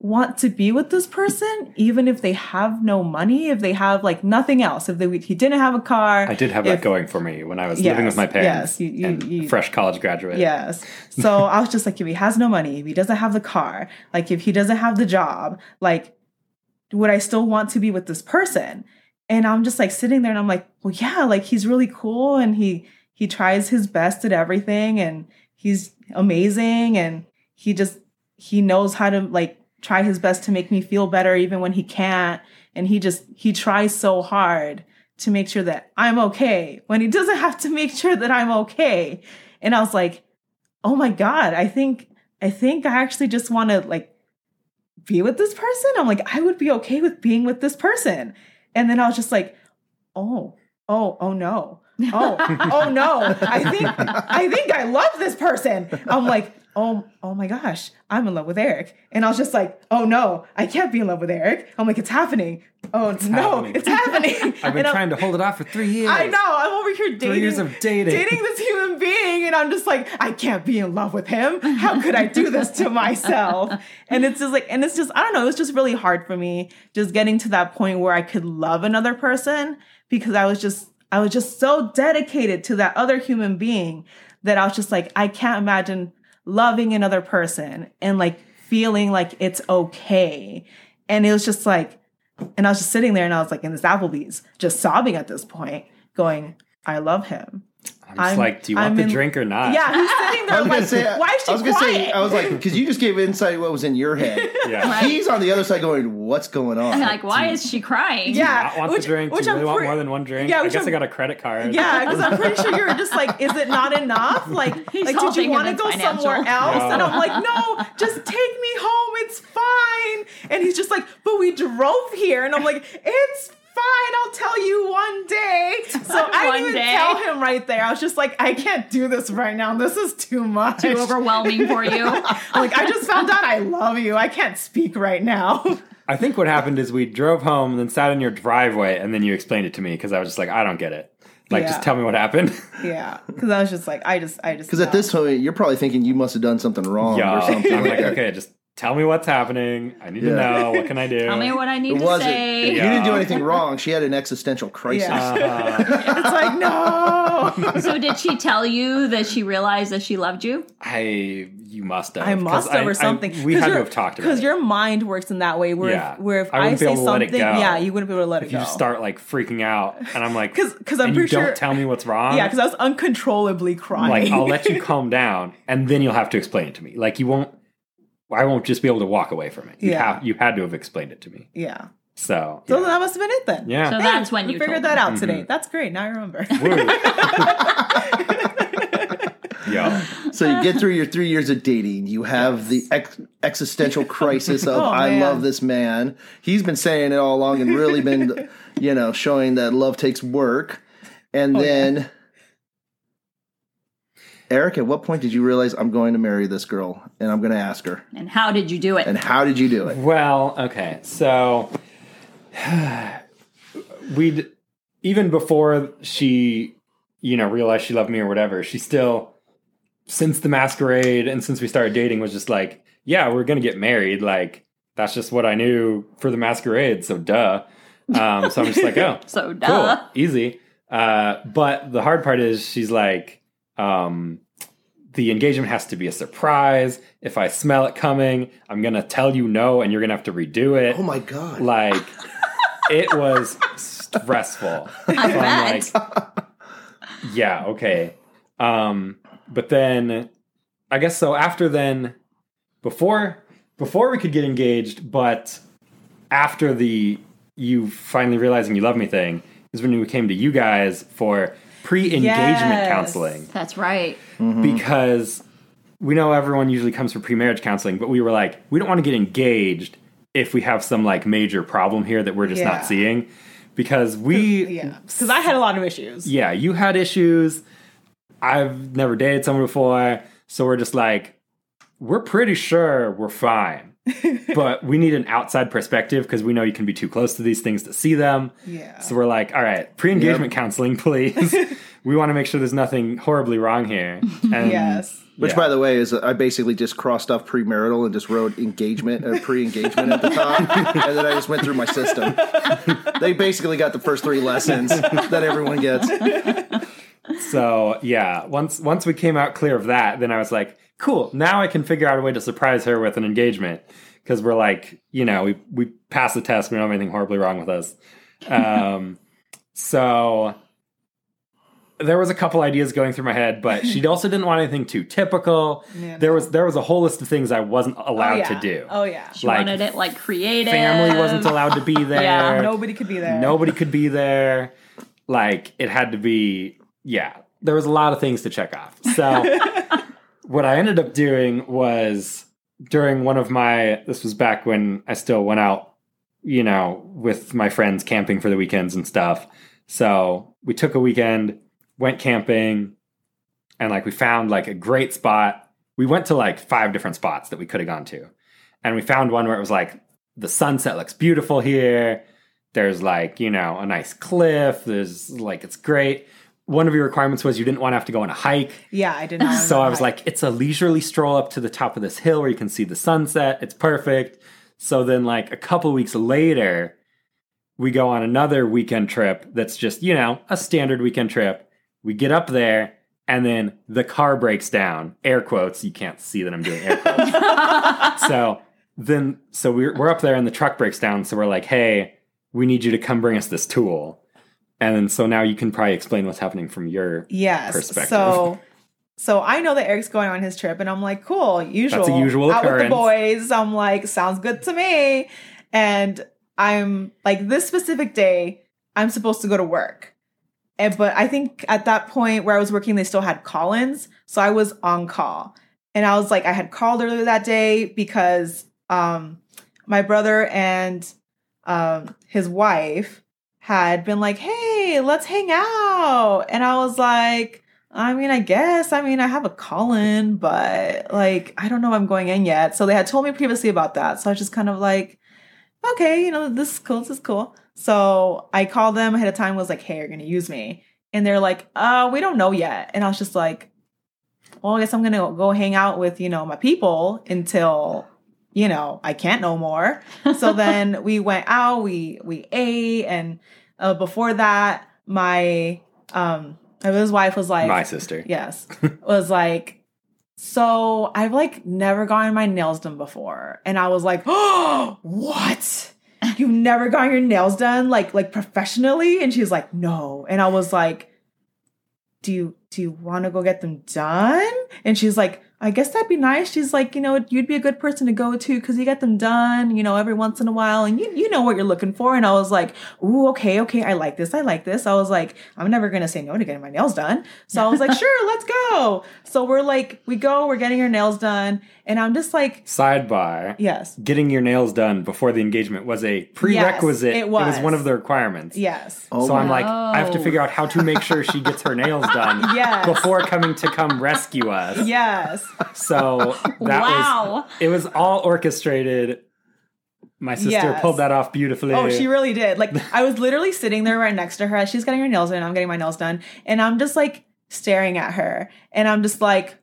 want to be with this person even if they have no money, if they have like nothing else, if they, he didn't have a car. I did have if- that going for me when I was Yes, living with my parents yes, you- you- and you- fresh college graduate. Yes. So I was just like, if he has no money, if he doesn't have the car, like if he doesn't have the job, like, would I still want to be with this person? And I'm just like sitting there and I'm like, well, yeah, like he's really cool and he he tries his best at everything and he's amazing and he just he knows how to like try his best to make me feel better even when he can't and he just he tries so hard to make sure that I'm okay when he doesn't have to make sure that I'm okay. And I was like, "Oh my god, I think I think I actually just want to like be with this person." I'm like, "I would be okay with being with this person." And then I was just like, "Oh, oh, oh no." Oh, oh no. I think I think I love this person. I'm like, "Oh, oh my gosh, I'm in love with Eric." And I was just like, "Oh no, I can't be in love with Eric." I'm like, "It's happening." Oh it's no, happening. it's happening. I've been And I'm- trying to hold it off for three years. I know. I'm over here dating. Three years of dating. dating this human being, and I'm just like, I can't be in love with him. How could I do this to myself? And it's just like, and it's just, I don't know. It was just really hard for me, just getting to that point where I could love another person because I was just, I was just so dedicated to that other human being that I was just like, I can't imagine loving another person and like feeling like it's okay. And it was just like, and I was just sitting there and I was like in this Applebee's, just sobbing at this point, going, I love him. I'm just I'm- like, do you want I'm the in- drink or not? Yeah, he's sitting there like, say, why is she I was gonna quiet? say, I was like, because you just gave insight what was in your head. Yeah. Right. He's on the other side going, "What's going on?" I'm like, why is she crying? Yeah. Not want which- the drink. which do you I'm really want pre- more than one drink? Yeah, I which guess i I'm- got a credit card. Yeah, because I'm pretty sure you're just like, is it not enough? Like, He's like did you want to go financial. somewhere else? Yeah. And I'm like, no, just take me home. It's fine. And he's just like, but we drove here. And I'm like, it's fine. I'll tell you one day. So I didn't even day. tell him right there. I was just like, I can't do this right now. This is too much. Too overwhelming for you. like, I just found out I love you. I can't speak right now. I think what happened is we drove home and then sat in your driveway and then you explained it to me because I was just like, I don't get it. Like, Yeah. just tell me what happened. yeah. Because I was just like, I just, I just. Because at this point, you're probably thinking you must have done something wrong yeah. or something. I'm like, that. okay, just tell me what's happening. I need to Yeah. know. What can I do? Tell me what I need It to wasn't. say. You didn't do anything wrong. She had an existential crisis. Yeah. Uh, It's like, no. So did she tell you that she realized that she loved you? I, you must have. I 'cause must have I- or I- something. we had to have talked about because it. your mind works in that way. Where Yeah. if, where if I I, wouldn't be say able to let it something, go. yeah, you wouldn't be able to let it if go. you start like freaking out and I'm like, 'Cause- 'cause I'm and you pretty don't sure- tell me what's wrong. yeah, because I was uncontrollably crying. like I'll let you calm down and then you'll have to explain it to me. Like you won't I won't just be able to walk away from it. You Yeah. have you had to have explained it to me. yeah. So So yeah. that must have been it then. yeah. So Yeah, that's when you figured that her. out mm-hmm. today. That's great. Now I remember. Yeah. So you get through your three years of dating. You have the ex- existential crisis of Oh, I love this man. He's been saying it all along and really been, you know, showing that love takes work. And Oh, then, Eric, at what point did you realize I'm going to marry this girl and I'm going to ask her? And how did you do it? And how did you do it? Well, okay. So we'd even before she, you know, realized she loved me or whatever, she still since the masquerade and since we started dating was just like, yeah, we're gonna get married. Like that's just what I knew for the masquerade. So duh. Um, so I'm just like, oh, so cool, duh. easy. Uh, but the hard part is she's like, um, the engagement has to be a surprise. If I smell it coming, I'm gonna tell you no, and you're gonna have to redo it. Oh my God. Like it was stressful. I So I'm bet. like, yeah, okay. Um, but then I guess so after then before before we could get engaged, but after the you finally realizing you love me thing is when we came to you guys for pre-engagement Yes. counseling That's right. Mm-hmm. because we know everyone usually comes for pre-marriage counseling, but we were like, we don't want to get engaged if we have some like major problem here that we're just Yeah. not seeing. Because we yeah. Because I had a lot of issues. yeah, you had issues. I've never dated someone before, so we're just like, we're pretty sure we're fine. but we need an outside perspective because we know you can be too close to these things to see them. Yeah. So we're like, all right, pre-engagement counseling, please. we want to make sure there's nothing horribly wrong here. And Yes. Which, yeah. by the way, is I basically just crossed off premarital and just wrote engagement or pre-engagement at the top, and then I just went through my system. they basically got the first three lessons that everyone gets. So yeah, once once we came out clear of that, then I was like, cool. Now I can figure out a way to surprise her with an engagement because we're like, you know, we we passed the test. We don't have anything horribly wrong with us. Um, so there was a couple ideas going through my head, but she also didn't want anything too typical. Yeah, There no. was there was a whole list of things I wasn't oh, allowed oh, yeah. to do. Oh yeah. She Like, wanted it like creative. Family wasn't allowed to be there. Yeah, Nobody could be there. Nobody could be there. Like it had to be, yeah. There was a lot of things to check off. So what I ended up doing was during one of my this was back when I still went out, you know, with my friends camping for the weekends and stuff. So we took a weekend, went camping, and like we found like a great spot. We went to like five different spots that we could have gone to. And we found one where it was like the sunset looks beautiful here. There's like, you know, a nice cliff. There's like, it's great. One of your requirements was you didn't want to have to go on a hike. Yeah, I did not. So I was hike. like, it's a leisurely stroll up to the top of this hill where you can see the sunset. It's perfect. So then, like, a couple weeks later, we go on another weekend trip that's just, you know, a standard weekend trip. We get up there, and then the car breaks down. Air quotes. You can't see that I'm doing air quotes. so then, so we're, we're up there, and the truck breaks down. So we're like, hey, we need you to come bring us this tool. And then, so now you can probably explain what's happening from your Yes. perspective. So so I know that Eric's going on his trip and I'm like, cool, usual. That's a usual Out with the boys. I'm like, sounds good to me. And I'm like, this specific day, I'm supposed to go to work. And but I think at that point where I was working, they still had call-ins. So I was on call. And I was like, I had called earlier that day because um my brother and um his wife had been like, hey, let's hang out. And I was like, I mean, I guess. I mean, I have a call in, but like, I don't know I'm going in yet. So they had told me previously about that. So I was just kind of like, okay, you know, this is cool. This is cool. So I called them ahead of time, was like, hey, you're going to use me. And they're like, uh, we don't know yet. And I was just like, well, I guess I'm going to go hang out with, you know, my people until, you know, I can't no more. So then we went out, we, we ate. And uh, before that, my, um, his wife was like, my sister. Yes. was like, so I've like never gotten my nails done before. And I was like, oh, what? You've never gotten your nails done like like professionally? And she's like, no. And I was like, do you do you want to go get them done? And she's like, I guess that'd be nice. She's like, you know, you'd be a good person to go to because you get them done, you know, every once in a while, and you you know what you're looking for. And I was like, ooh, okay, okay, I like this, I like this. I was like, I'm never gonna say no to getting my nails done. So I was like, sure, let's go. So we're like, we go, we're getting our nails done, and I'm just like, Sidebar. yes, Getting your nails done before the engagement was a prerequisite. it was. one of the requirements. yes, Oh So I'm my- like, I have to figure out how to make sure she gets her nails done Yes. before coming to come rescue us. yes, So that Wow. was it was all orchestrated. My sister Yes. pulled that off beautifully. Oh, she really did. Like I was literally sitting there right next to her as she's getting her nails done. I'm getting my nails done, and I'm just like staring at her, and I'm just like,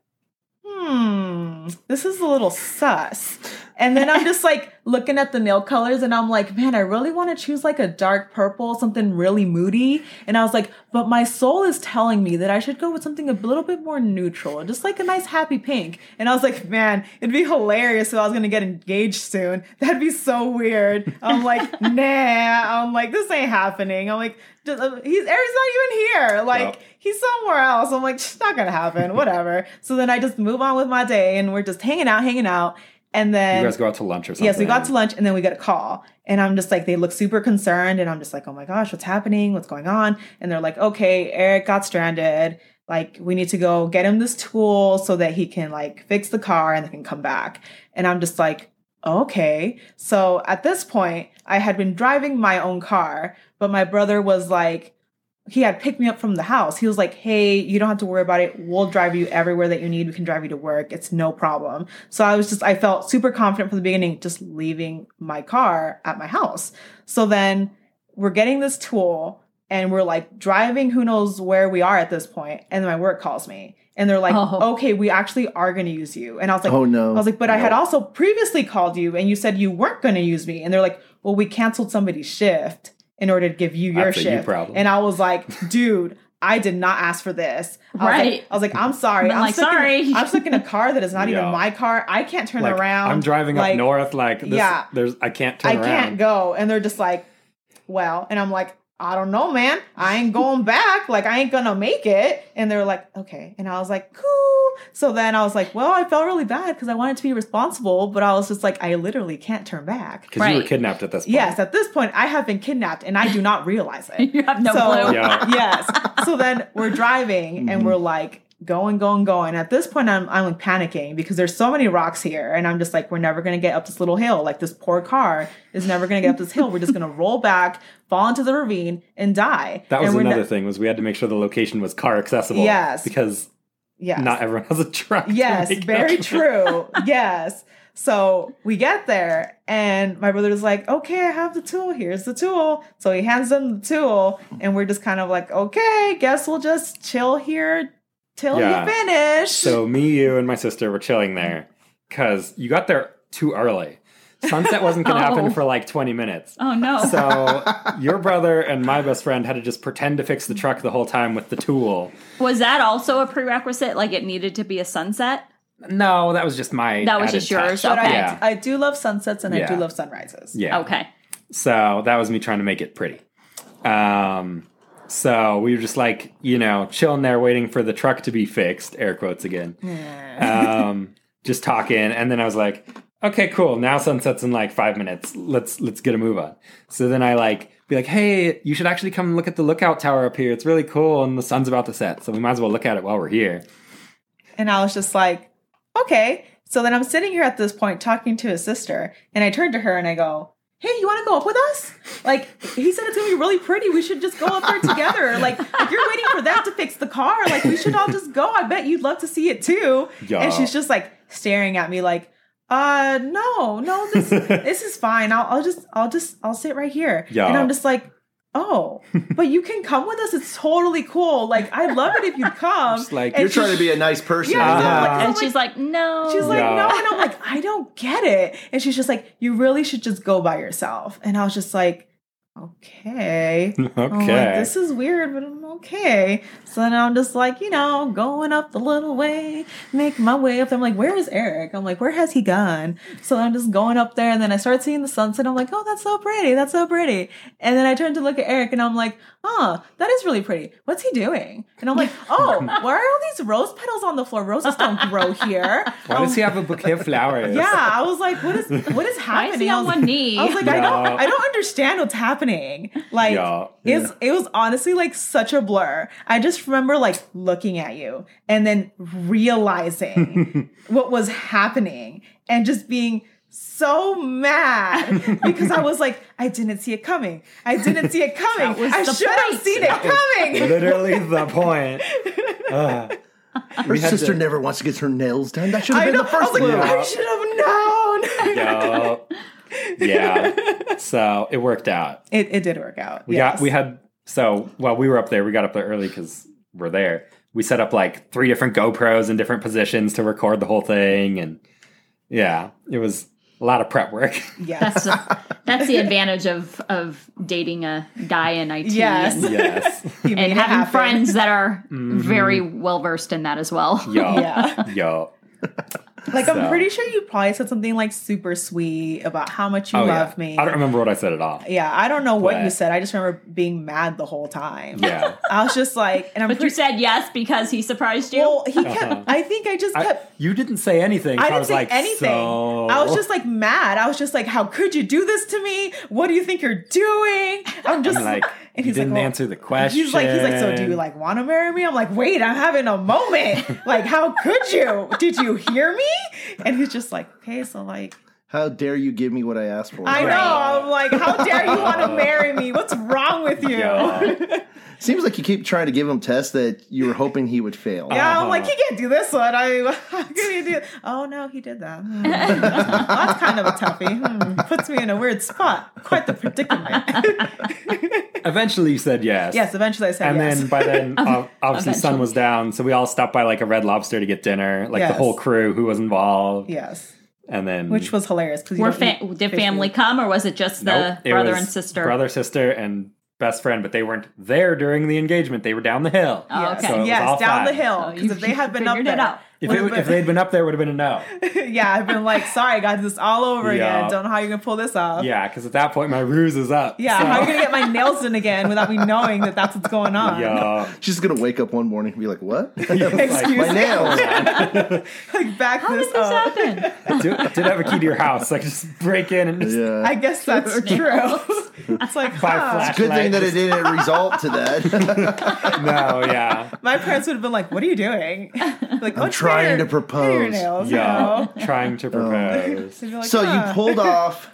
hmm, this is a little sus. And then I'm just like looking at the nail colors, and I'm like, man, I really want to choose like a dark purple, something really moody. And I was like, but my soul is telling me that I should go with something a little bit more neutral, just like a nice happy pink. And I was like, man, it'd be hilarious if I was gonna get engaged soon. That'd be so weird. I'm like, nah. I'm like, this ain't happening. I'm like, just, uh, he's Eric's not even here. Like, he's somewhere else. I'm like, it's not gonna happen. Whatever. So then I just move on with my day, and we're just hanging out, hanging out, and then you guys go out to lunch or something. Yes, we got to lunch and then we get a call. And I'm just like, they look super concerned. And I'm just like, oh my gosh, what's happening? What's going on? And they're like, okay, Eric got stranded. Like, we need to go get him this tool so that he can like fix the car and they can come back. And I'm just like, okay. So at this point, I had been driving my own car, but my brother was like, he had picked me up from the house. He was like, Hey, you don't have to worry about it. We'll drive you everywhere that you need. We can drive you to work. It's no problem. So I was just, I felt super confident from the beginning, just leaving my car at my house. So then we're getting this tool and we're like driving who knows where we are at this point. point, And then my work calls me and they're like, Oh. Okay, we actually are going to use you. And I was like, Oh, no. I was like, but I had also previously called you and you said you weren't going to use me. And they're like, well, we canceled somebody's shift in order to give you your That's a you problem. And I was like, dude, I did not ask for this. I was Right. Like, I was like, I'm sorry. Been I'm like, stuck sorry. In, I'm stuck in a car that is not Yeah. even my car. I can't turn like, around. I'm driving Like, up north. Like this, yeah. there's I can't turn I around. can't go. And they're just like, well, and I'm like, I don't know, man. I ain't going back. Like, I ain't gonna make it. And they're like, okay. And I was like, cool. So then I was like, well, I felt really bad because I wanted to be responsible, but I was just like, I literally can't turn back. Because you were kidnapped at this point. Yes, at this point, I have been kidnapped and I do not realize it. You have no so, clue. Yeah. yes. So then we're driving and mm-hmm. we're like going, going, going. At this point, I'm, I'm like panicking because there's so many rocks here. And I'm just like, we're never going to get up this little hill. Like this poor car is never going to get up this hill. We're just going to roll back, fall into the ravine and die. That was and another ne- thing was we had to make sure the location was car accessible. Yes. Because Yes. not everyone has a truck. Yes, very true. yes. So we get there, and my brother's like, okay, I have the tool. Here's the tool. So he hands them the tool, and we're just kind of like, okay, guess we'll just chill here till Yeah. you finish. So me, you, and my sister were chilling there because you got there too early. Sunset wasn't going to happen Oh. for like 20 minutes. Oh no. So your brother and my best friend had to just pretend to fix the truck the whole time with the tool. was that also a prerequisite? Like it needed to be a sunset? No, that was just my. That was just yours, touch. but I, okay. Yeah. I do love sunsets and I do love sunrises. Yeah. Okay. So that was me trying to make it pretty. Um, So we were just like, you know, chilling there waiting for the truck to be fixed, air quotes again. Um, just talking. And then I was like, okay, cool. Now sunset's in like five minutes. Let's let's get a move on. So then I like be like, hey, you should actually come look at the lookout tower up here. It's really cool and the sun's about to set. So we might as well look at it while we're here. And I was just like, okay. So then I'm sitting here at this point talking to his sister, and I turn to her and I go, Hey, you want to go up with us? Like he said, it's gonna be really pretty. We should just go up there together. Like if you're waiting for that to fix the car, like we should all just go. I bet you'd love to see it too. Yeah. And she's just like staring at me, like, uh, no, no, this this is fine. I'll, I'll just, I'll just, I'll sit right here. Yeah. And I'm just like, oh, but you can come with us. It's totally cool. Like I'd love it if you'd come. Just like, And You're she- trying to be a nice person. Yeah, and so then, I'm like, uh-huh. like- And she's like, no. She's like, Yeah. no. And I'm like, I don't get it. And she's just like, you really should just go by yourself. And I was just like, okay. I'm like, okay. this is weird, but I'm okay. So then I'm just like, you know, going up the little way, make my way up there. I'm like, where is Eric? I'm like, where has he gone? So I'm just going up there and then I start seeing the sunset. I'm like, oh, that's so pretty. That's so pretty. And then I turn to look at Eric and I'm like, oh, that is really pretty. What's he doing? And I'm like, oh, why are all these rose petals on the floor? Roses don't grow here. Why does he have a bouquet of flowers? Yeah, I was like, what is what is Why happening? is he on was- one knee? I was like, I don't, I don't understand what's happening. Like, Yeah. it's it was honestly like such a blur. I just remember like looking at you and then realizing what was happening and just being so mad because I was like, I didn't see it coming. I didn't see it coming. I the should have point. seen it coming. Literally the point. Uh, Ugh. her sister to- never wants to get her nails done. That should have I been know. the I first was like, clue. I should have known. Yeah. yeah. So it worked out. It, it did work out. We yes. got we had so while we were up there, we got up there early because we're there. We set up like three different GoPros in different positions to record the whole thing, and yeah, it was a lot of prep work. Yes. that's that's the advantage of of dating a guy in IT Yes. and, yes. And having friends that are mm-hmm. very well versed in that as well. Yo. Yeah. Yo. Like So- I'm pretty sure you probably said something like super sweet about how much you Oh, love yeah. me. I don't remember what I said at all. yeah, I don't know what you said. I just remember being mad the whole time. Yeah. I was just like, and I'm But you said yes because he surprised you. well, he kept. Uh-huh. I think I just I, kept. you didn't say anything. I so didn't was say like, anything. So... I was just like mad. I was just like, "How could you do this to me? What do you think you're doing?" I'm just I'm like, and he's like, didn't well, answer the question. He's like, he's like, so do you like want to marry me? I'm like, wait, I'm having a moment. like, how could you? Did you hear me? And he's just like, okay, so like, How dare you give me what I asked for? I know. I'm like, how dare you want to marry me? What's wrong with you? Yeah. Yeah, Seems like you keep trying to give him tests that you were hoping he would fail. Yeah, I'm like, Uh-huh. he can't do this one. I how can he do? Oh no, he did that. Hmm. That's kind of a toughie. Hmm. Puts me in a weird spot. Quite the predicament. Eventually, you said yes. yes, eventually I said And yes. And then by then, ob- obviously, sun was down, so we all stopped by like a Red Lobster to get dinner, like the whole crew who was involved. yes, And then, which was hilarious because Were fa- did family come or was it just the Nope, it uh, brother was and sister? brother, sister, and best friend, but they weren't there during the engagement. They were down the hill. Oh, Yes, okay. So it was all yes, down the hill. Oh, Because you- if they had been up there, out. If, it, been- if they'd been up there, it would have been a no. yeah, I've been like, sorry, guys, this all over Yeah. again. Don't know how you're gonna pull this off. Yeah, because at that point, my ruse is up. Yeah, So- how are you gonna get my nails done again without me knowing that that's what's going on? Yeah. She's gonna wake up one morning and be like, "What? Excuse My nails." Like back How this did this up. happen? did, did have a key to your house. Like, just break in and just yeah. I guess that's true. it's like, buy huh. flash. Good thing that it didn't result to that. No, yeah. My parents would have been like, "What are you doing?" Like, I'm "What's trying to propose." your nails, you Yeah. know? Trying to propose. So, you're like, so you pulled off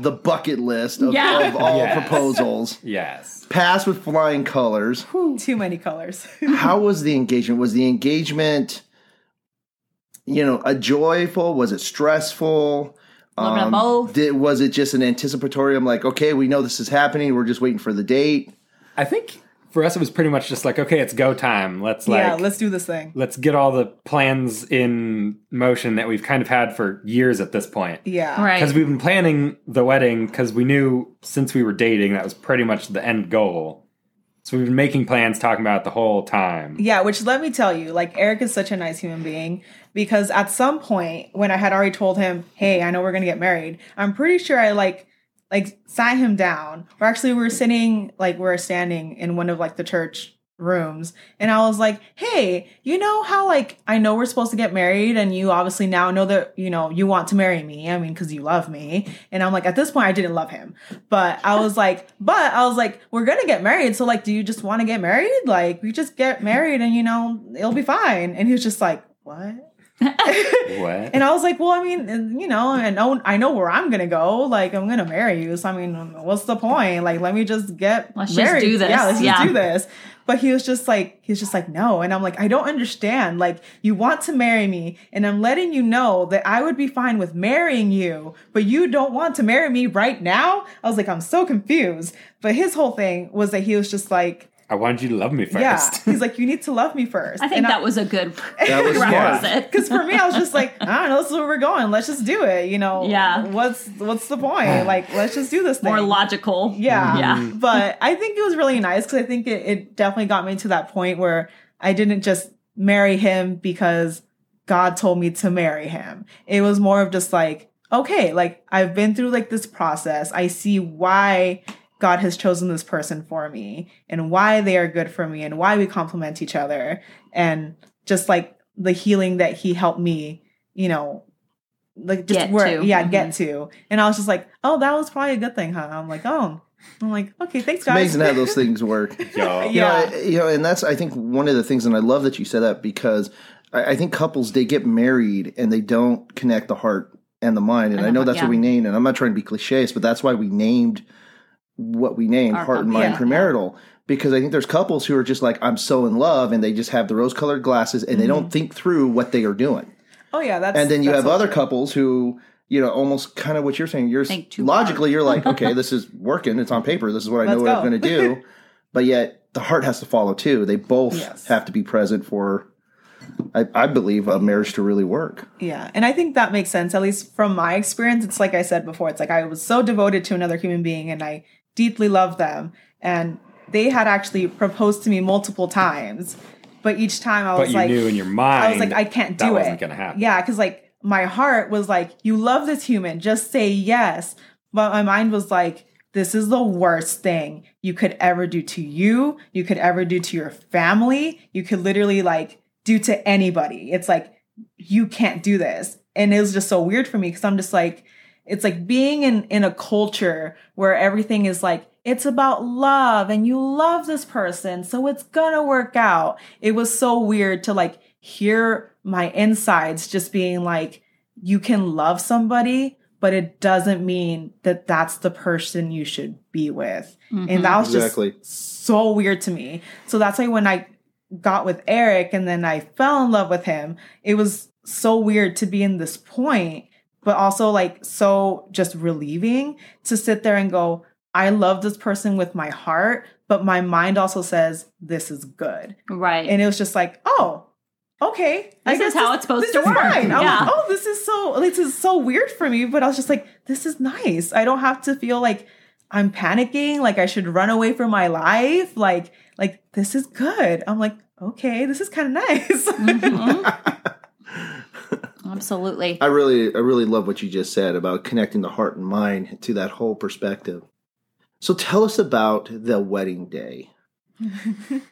the bucket list of, Yeah. of all Yes. proposals. Yes. Passed with flying colors. too many colors. How was the engagement? Was the engagement, you know, a joyful? Was it stressful? Um, Little bit of both. Did, was it just an anticipatory? I'm like, okay, we know this is happening. We're just waiting for the date. I think for us, it was pretty much just like, okay, it's go time. Let's like, yeah, let's, let's do this thing. Let's get all the plans in motion that we've kind of had for years at this point. Yeah, Right. Because we've been planning the wedding because we knew since we were dating that was pretty much the end goal. So we've been making plans, talking about it the whole time. Yeah, which let me tell you, like Eric is such a nice human being because at some point when I had already told him, "Hey, I know we're going to get married." I'm pretty sure I like like sat him down. Or actually, we're sitting like we're standing in one of like the church rooms and I was like, "Hey, you know how like I know we're supposed to get married and you obviously now know that, you know, you want to marry me. I mean, cuz you love me." And I'm like, at this point I didn't love him. But I was like, but I was like, "We're going to get married. So like, do you just want to get married? Like, we just get married and you know, it'll be fine." And he was just like, "What?" What? And I was like, well, I mean, you know, and know, I know where I'm gonna go. Like, I'm gonna marry you. So I mean, what's the point? Like, let me just get Let's just do this. Yeah, let's Yeah. just do this. But he was just like, he was just like, no. And I'm like, I don't understand. Like, you want to marry me, and I'm letting you know that I would be fine with marrying you, but you don't want to marry me right now. I was like, I'm so confused. But his whole thing was that he was just like, I wanted you to love me first. yeah, he's like, you need to love me first. I think that was a good That was smart. because for me, I was just like, I don't know, this is where we're going. Let's just do it. You know, Yeah. What's what's the point? Like, let's just do this thing. More logical. yeah, Yeah. Mm-hmm. But I think it was really nice because I think it, it definitely got me to that point where I didn't just marry him because God told me to marry him. It was more of just like, okay, like I've been through like this process. I see why God has chosen this person for me and why they are good for me and why we complement each other and just like the healing that he helped me, you know, like just Get where to. yeah, Mhm. get to. And I was just like, oh, that was probably a good thing, huh? I'm like, oh. I'm like, okay, thanks It's guys. amazing how those things work. Yo. You Yeah. know, I- you know, and that's I think one of the things, and I love that you said that because I, I think couples they get married and they don't connect the heart and the mind, and And I know mind, that's yeah. what we named, and I'm not trying to be cliches, but that's why we named what we name Our heart and mind yeah. premarital because I think there's couples who are just like I'm so in love and they just have the rose colored glasses and they Mm-hmm. don't think through what they are doing, oh yeah, that's and then you have other true. couples who. You know, almost kind of what you're saying. You're logically, you're like, okay, this is working. It's on paper. This is what I know Let's what I'm going to do. but yet the heart has to follow too. They both Yes. have to be present for, I, I believe, a marriage to really work. Yeah. And I think that makes sense, at least from my experience. It's like I said before, it's like I was so devoted to another human being and I deeply loved them. And they had actually proposed to me multiple times. But each time I But was you like, knew in your mind I was like, I can't do that it. wasn't gonna happen. Yeah, because like my heart was like, you love this human, just say yes. But my mind was like, this is the worst thing you could ever do to you. You could ever do to your family. You could literally like do to anybody. It's like, you can't do this. And it was just so weird for me because I'm just like, it's like being in, in a culture where everything is like, it's about love and you love this person. So it's gonna work out. It was so weird to like hear my insides just being like, you can love somebody, but it doesn't mean that that's the person you should be with. And mm-hmm. that was Exactly. just so weird to me. So that's why when I got with Eric and then I fell in love with him, it was so weird to be in this point, but also like so just relieving to sit there and go, I love this person with my heart, but my mind also says this is good. Right. And it was just like, oh, okay. I This is how it's supposed this to is work. Fine. I'm Yeah. like, oh, this is so this is so weird for me. But I was just like, this is nice. I don't have to feel like I'm panicking, like I should run away from my life. Like, like this is good. I'm like, okay, this is kind of nice. Mhm. Absolutely. I really, I really love what you just said about connecting the heart and mind to that whole perspective. So tell us about the wedding day.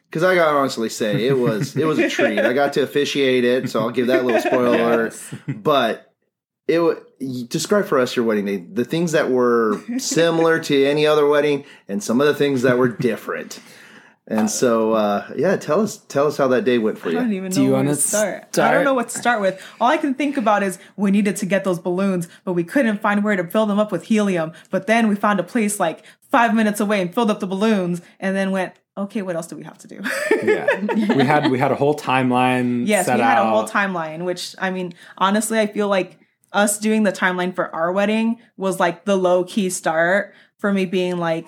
Because I gotta honestly say it was it was a treat. I got to officiate it, so I'll give that little spoiler. Yes. But it wa- describe for us your wedding day. The things that were similar to any other wedding, and some of the things that were different. And so, uh, yeah, tell us tell us how that day went for you. I don't you. even Do you where to wanna start. I don't know what to start with. All I can think about is we needed to get those balloons, but we couldn't find where to fill them up with helium. But then we found a place like five minutes away and filled up the balloons, and then went, okay, what else do we have to do? yeah. We had we had a whole timeline. yes, set we had a whole timeline. Which I mean, honestly, I feel like us doing the timeline for our wedding was like the low key start for me being like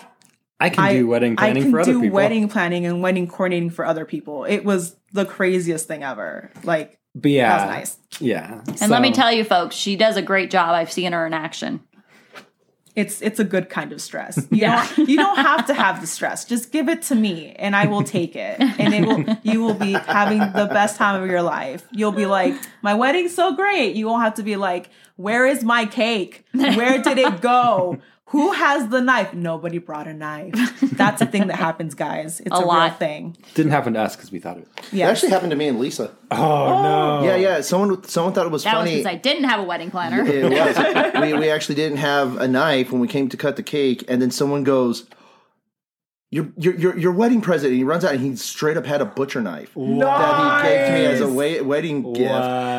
I can I do wedding planning can for other people. I can do wedding planning and wedding coordinating for other people. It was the craziest thing ever. Like but yeah, that was nice. Yeah. And let me tell you, folks, she does a great job. I've seen her in action. It's it's a good kind of stress. You don't you don't have to have the stress. Just give it to me and I will take it. And it will you will be having the best time of your life. You'll be like, my wedding's so great. You won't have to be like, where is my cake? Where did it go? Who has the knife? Nobody brought a knife. That's a thing that happens, guys. It's A a, real lot. thing. Didn't happen to us because we thought of it. It Yeah. actually happened to me and Lisa. Oh, no. Oh. Yeah, yeah. Someone someone thought it was That was funny. because I didn't have a wedding planner. It was. we, we actually didn't have a knife when we came to cut the cake, and then someone goes, "Your your your, your wedding present." And he runs out, and he straight up had a butcher knife that he gave to me as a wa- wedding gift.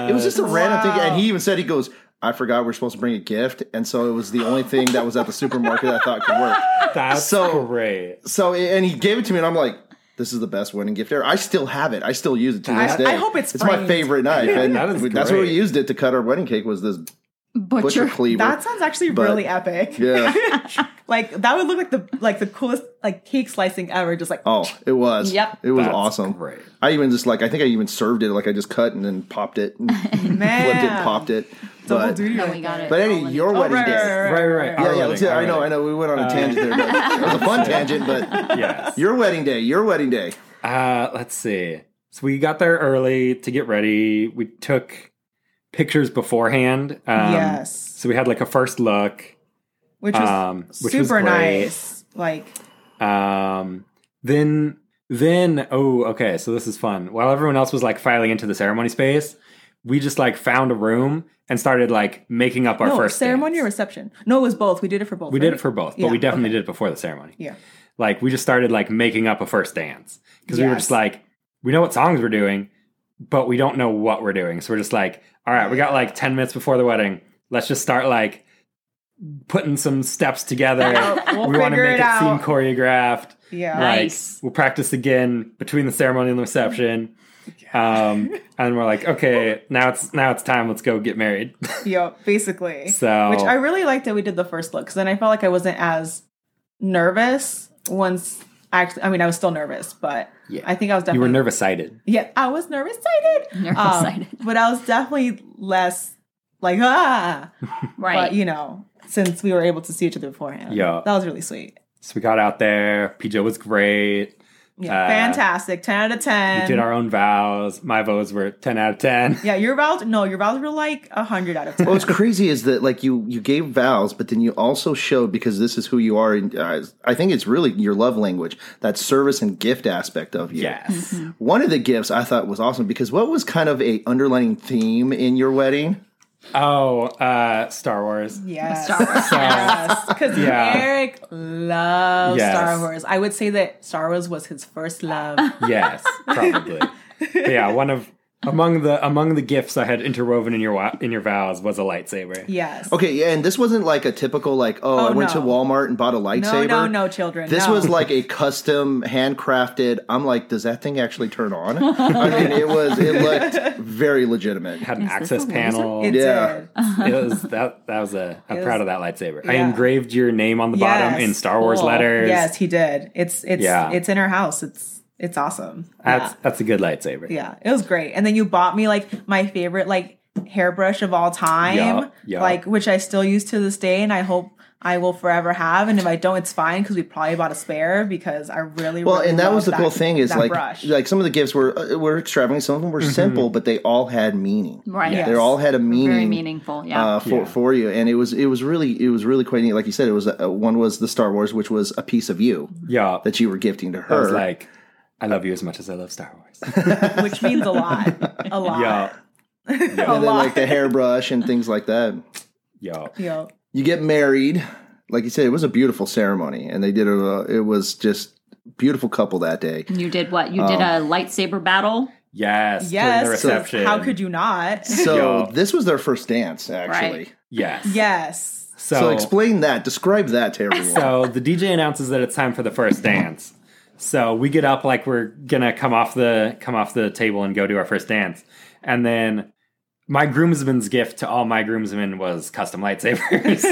It was just a random thing, and he even said, "He goes." I forgot we're supposed to bring a gift, and so it was the only thing that was at the supermarket I thought could work. That's So- great. So, and he gave it to me, and I'm like, "This is the best wedding gift ever." I still have it. I still use it to this day. I hope it's it's my favorite knife, and That that's what we used it to cut our wedding cake. Was this Butcher. butcher cleaver? That sounds actually But- really epic. yeah. Like that would look like the like the coolest like cake slicing ever. Just like Oh, it was. Yep. It was That's awesome. great. I even just like I think I even served it like I just cut and then popped it, and man, flipped it, and popped it. Double But, duty. No, we got it. but All any in your. Oh, wedding right, day. right, right, Right, right, right. Yeah, yeah. wedding, Let's, I our know, I know. We went on a tangent there, but it was a fun tangent. But Yes. your wedding day, your wedding day. Uh, let's see. So we got there early to get ready. We took pictures beforehand. Um, Yes. So we had like a first look. Which was um, which super great. nice. Like Um, then, then, oh, okay. So this is fun. While everyone else was like filing into the ceremony space, we just like found a room and started like making up our no first ceremony or reception. No, it was both. We did it for both. We did it for both, but Yeah, we definitely okay. did it before the ceremony. Yeah. Like we just started like making up a first dance because we were just like, we know what songs we're doing, but we don't know what we're doing. So we're just like, all right, we got like 10 minutes before the wedding. Let's just start like putting some steps together. We'll we want to make it it, seem choreographed. Yeah. Nice. We'll practice again between the ceremony and the reception. Um, and we're like, okay, now it's now it's time. Let's go get married. Yeah, basically. So- which I really liked that we did the first look because then I felt like I wasn't as nervous once. Actually, I mean, I was still nervous, but Yeah. I think I was definitely. you were nervous sighted. Yeah, I was nervous sighted. Nervous-sighted. but I was definitely less like ah. Right. But you know, since we were able to see each other beforehand, Yeah. that was really sweet. So we got out there. PJ was great. Yeah, Uh, fantastic. Ten out of ten. We did our own vows. My vows were ten out of ten. yeah, your vows. No, your vows were like a hundred out of ten. What's crazy is that like you you gave vows, but then you also showed because this is who you are. And uh, I think it's really your love language, that service and gift aspect of you. Yes. One of the gifts I thought was awesome because what was kind of a underlining theme in your wedding? Oh, uh, Star Wars. Yes. Star Wars. Yes. Because Yeah. Eric loves Yes. Star Wars. I would say that Star Wars was his first love. Yes, probably. Yeah, one of among the among the gifts I had interwoven in your wa- in your vows was a lightsaber. yes. Okay, yeah, and this wasn't like a typical like oh, oh I Oh, went to. Walmart and bought a lightsaber. no, no, children. This no. was like a custom, handcrafted. I'm like, does that thing actually turn on? I mean, it was. It looked very legitimate. Had an Is access panel. It Yeah. did. it was that that was a I'm It proud of that lightsaber. I engraved your name on the bottom in Star Wars Cool. letters. Yes, he did. It's it's Yeah. it's in our house. It's it's awesome. That's yeah. that's a good lightsaber. yeah, it was great. And then you bought me like my favorite like hairbrush of all time, Yeah, yeah. like which I still use to this day, and I hope I will forever have. And if I don't, it's fine because we probably bought a spare because I really Well, really and that was the cool thing is like brush. like some of the gifts were uh, were extravagant, some of them were simple, but they all had meaning. right. Yes. They all had a meaning. Very meaningful. Yeah. Uh, for Yeah. for you, and it was it was really it was really quite neat. Like you said, it was uh, one was the Star Wars, which was a piece of you Yeah. that you were gifting to I her. was like, I love you as much as I love Star Wars. which means a lot, a lot. yeah. a and then lot. like the hairbrush and things like that. Yeah. yeah. You get married, like you said, it was a beautiful ceremony, and they did a. It was just beautiful couple that day. you did what? You did um, a lightsaber battle. Yes. Yes. The 'cause reception. How could you not? So Yeah. this was their first dance, actually. Right. Yes. yes. So, So, explain that. Describe that to everyone. So the DJ announces that it's time for the first dance. So we get up like we're gonna come off the come off the table and go do our first dance, and then my groomsman's gift to all my groomsmen was custom lightsabers.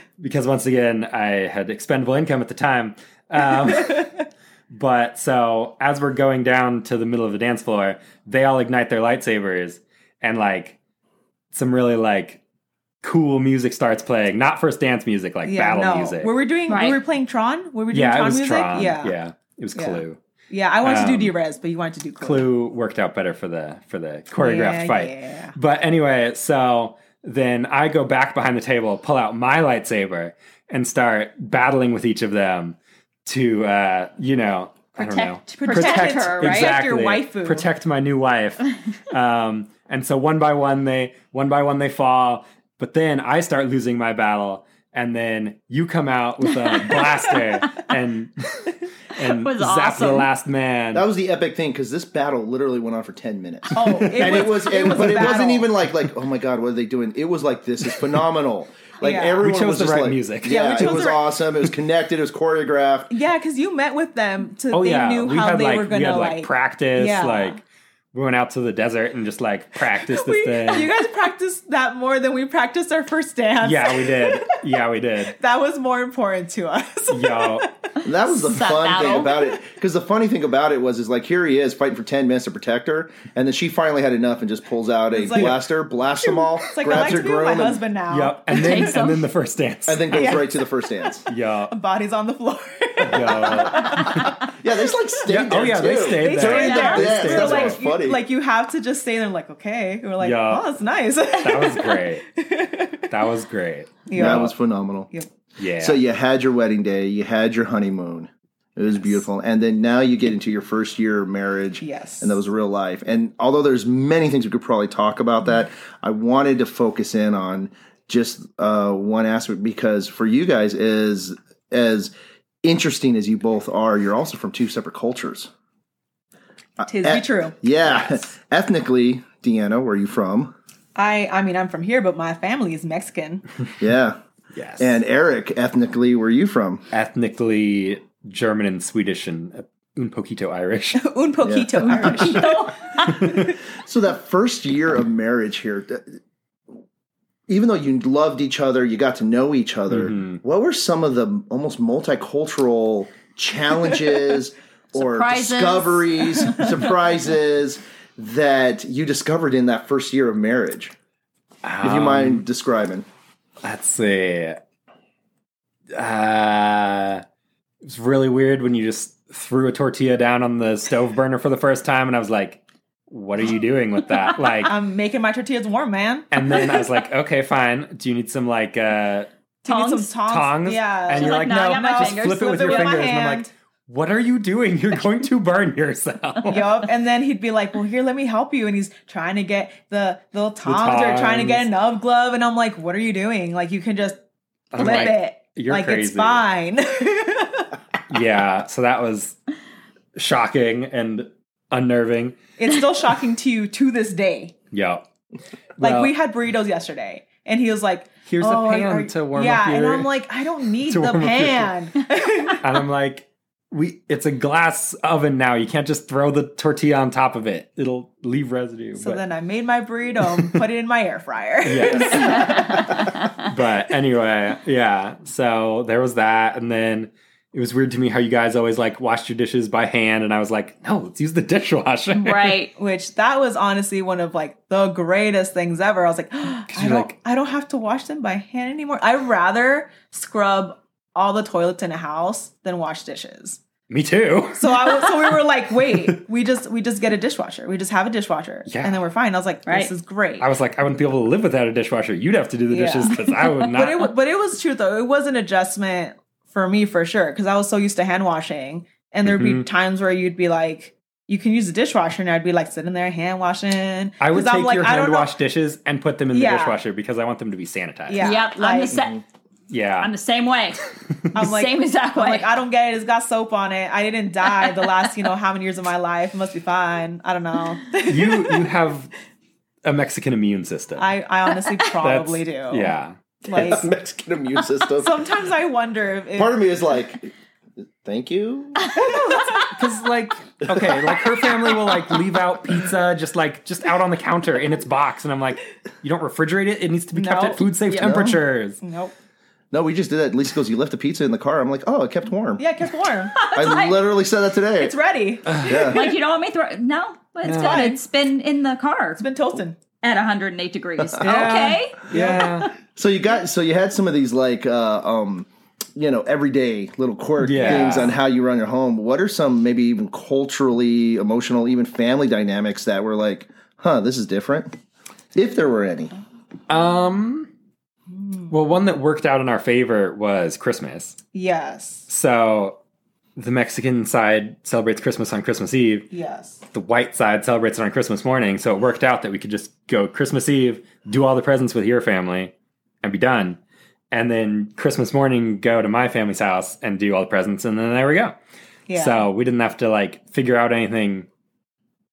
because once again, I had expendable income at the time. Um, but so as we're going down to the middle of the dance floor, they all ignite their lightsabers, and like some really like cool music starts playing. Not first dance music, like Yeah. battle no. music. Were we doing? Right. Were playing Tron? Were we doing yeah, Tron it was music? Tron. Yeah. yeah, it was Yeah. Clue. Yeah, I wanted to Um, do D-Res, but you wanted to do Clue. Clue worked out better for the for the choreographed Yeah, fight. yeah. But anyway, so then I go back behind the table, pull out my lightsaber, and start battling with each of them to, uh, you know, I don't know. Protect, protect, her, right? Protect your waifu. Protect my new wife. um, and so one by one they one by one they fall. But then I start losing my battle, and then you come out with a blaster and and was zap the last man. That was the epic thing because this battle literally went on for ten minutes. Oh, it and it was, and, was but a it wasn't even like like oh my god, what are they doing? It was like this is phenomenal. Like Yeah. everyone We chose was the just right like, music. Yeah, Yeah, it was right- awesome. It was connected. It was choreographed. Yeah, because you met with them to oh they yeah, knew we how had they like were gonna had like, like practice. Yeah. Like we went out to the desert and just like practiced this We, thing. you guys practiced that more than we practiced our first dance. yeah, we did. Yeah, we did. that was more important to us. Yo, that was the That fun battle. thing about it. Because the funny thing about it was, is like here he is fighting for ten minutes to protect her, and then she finally had enough and just pulls out a like- blaster, blasts them all, It's like grabs like her to be my groom, and, husband now. yep. And then Takes 'em. and then the first dance. and then goes Yeah. right to the first dance. Yeah. Bodies on the floor. yo. Yeah, they just like stayed Yeah, oh, there oh, yeah, they too. stayed there. During the Yeah. dance. They That's what there. was like, you, funny. like you have to just stay there. Like okay, we're like, Yeah. oh, that's nice. That was great. That was great. Yeah. that was phenomenal. Yeah. Yeah. So you had your wedding day, you had your honeymoon. It was beautiful, and then now you get into your first year of marriage. Yes. and that was real life. And although there's many things we could probably talk about that, I wanted to focus in on just uh, one aspect because for you guys, as as interesting as you both are, you're also from two separate cultures. Tis Eh, be true. Yeah, ethnically, Deanna, where are you from? I I mean I'm from here, but my family is Mexican. Yeah, yes. and Eric, ethnically, where are you from? ethnically German and Swedish and uh, un poquito Irish. Un poquito Irish. So that first year of marriage here, even though you loved each other, you got to know each other. Mhm. What were some of the almost multicultural challenges or Surprises. discoveries, surprises that you discovered in that first year of marriage? If you Um, mind describing. Let's see. Uh, it was really weird when you just threw a tortilla down on the stove burner for the first time, and I was like, "What are you doing with that?" Like, I'm making my tortillas warm, man. and then I was like, "Okay, fine. Do you need some like uh, Do you need Tongs? some tongs? tongs?" Yeah. And She's you're like, like, "No, I "No, just fingers. flip it with Flip your with fingers." And I'm like, "What are you doing? You're going to burn yourself." Yup. And then he'd be like, Well, here, let me help you. And he's trying to get the little tongs, or trying to get a nub glove. And I'm like, What are you doing? Like, you can just flip like, it. "You're like, it's fine. yeah, so that was shocking and unnerving. it's still shocking to you to this day. Yeah. Like, Well, we had burritos yesterday. And he was like, Here's a "Oh, are- pan are- to warm yeah, up your. Yeah, and I'm like, I don't need the your- pan. and I'm like, we it's a glass oven now. You can't just throw the tortilla on top of it. It'll leave residue. so but, then I made my burrito and put it in my air fryer. yes. but anyway, yeah. So there was that, and then it was weird to me how you guys always like washed your dishes by hand, and I was like, no, let's use the dishwasher. right. Which that was honestly one of like the greatest things ever. I was like, I don't, like- I don't have to wash them by hand anymore. I'd rather scrub all the toilets in a house than wash dishes. Me too. So I was, so we were like, wait, we just we just get a dishwasher. We just have a dishwasher, Yeah. and then we're fine. I was like, Right. this is great. I was like, I wouldn't be able to live without a dishwasher. You'd have to do the Yeah. dishes because I would not. but it but it was true though. It was an adjustment for me for sure because I was so used to hand washing, and there'd be Mhm. times where you'd be like. You can use the dishwasher, and I'd be like sitting there hand washing. I would 'Cause I'm take like, your I don't hand know- wash dishes and put them in the Yeah. dishwasher because I want them to be sanitized. Yeah, yep. I'm like- the sa- Yeah. I'm the same way. I'm like, Same exact way. I'm way. like, I don't get it. It's got soap on it. I didn't die the last, you know, how many years of my life. It must be fine. I don't know. you you have a Mexican immune system. I, I honestly probably do. Yeah. Like Mexican immune system. sometimes I wonder if, if Part of me is like, thank you. Because like okay, like her family will like leave out pizza just like just out on the counter in its box, and I'm like, you don't refrigerate it. It needs to be kept No. at food safe Yeah. temperatures. nope. No, we just did that. At least goes, you left the pizza in the car. I'm like, oh, it kept warm. Yeah, it kept warm. I right. literally said that today. It's ready. yeah. like you don't want me to throw no, but it's No. good. It's been in the car It's been toasting. at 108 degrees. Yeah. Okay. Yeah. So you got so you had some of these like uh um you know everyday little quirk Yeah. things on how you run your home. What are some maybe even culturally, emotional, even family dynamics that were like, huh, this is different? If there were any. Um Well, one that worked out in our favor was Christmas. Yes. So the Mexican side celebrates Christmas on Christmas Eve. Yes. The white side celebrates it on Christmas morning. So it worked out that we could just go Christmas Eve, do all the presents with your family, and be done. And then Christmas morning, go to my family's house and do all the presents, and then there we go. Yeah. So we didn't have to like figure out anything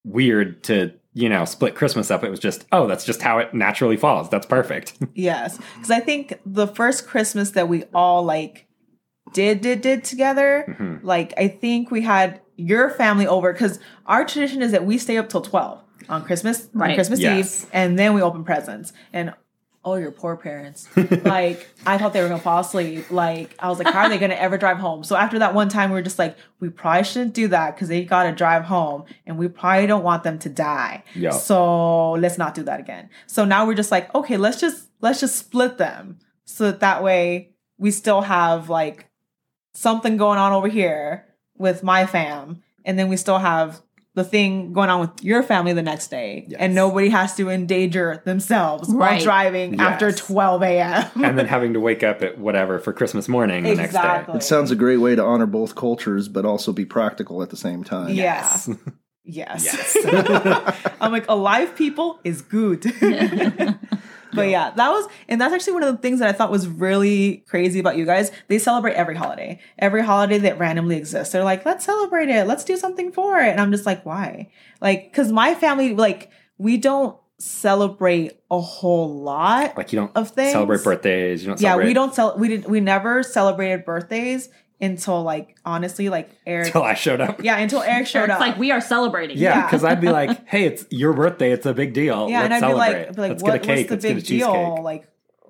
weird to, you know, split Christmas up. It was just, oh, that's just how it naturally falls. That's perfect. Yes, because I think the first Christmas that we all like did did did together, Mm-hmm. like I think we had your family over because our tradition is that we stay up till twelve on Christmas on Christmas Yes. Eve, and then we open presents. And oh, your poor parents! like I thought they were gonna fall asleep. Like I was like, how are they gonna ever drive home? So after that one time, we were just like, we probably shouldn't do that because they gotta drive home, and we probably don't want them to die. Yeah. So let's not do that again. So now we're just like, okay, let's just let's just split them so that that way we still have like something going on over here with my fam, and then we still have the thing going on with your family the next day, Yes. and nobody has to endanger themselves while Right. driving after 12 a.m. and then having to wake up at whatever for Christmas morning the next day. It sounds a great way to honor both cultures, but also be practical at the same time. Yeah. Yes. Yes. I'm like, alive people is good. but yeah, that was, and that's actually one of the things that I thought was really crazy about you guys. They celebrate every holiday, every holiday that randomly exists. They're like, let's celebrate it. Let's do something for it. And I'm just like, why? Like, cause my family, like, we don't celebrate a whole lot. like you don't Of things? celebrate birthdays. You don't yeah, we don't cel, we didn't, we never celebrated birthdays until like, honestly, like Eric. until I showed up. yeah, until Eric showed It's up. like we are celebrating. Yeah, Yeah. because I'd be like, "Hey, it's your birthday. It's a big deal. Yeah, Let's and I'd celebrate. be like, be like Let's what, get a cake. what's the Let's get a big deal? Like,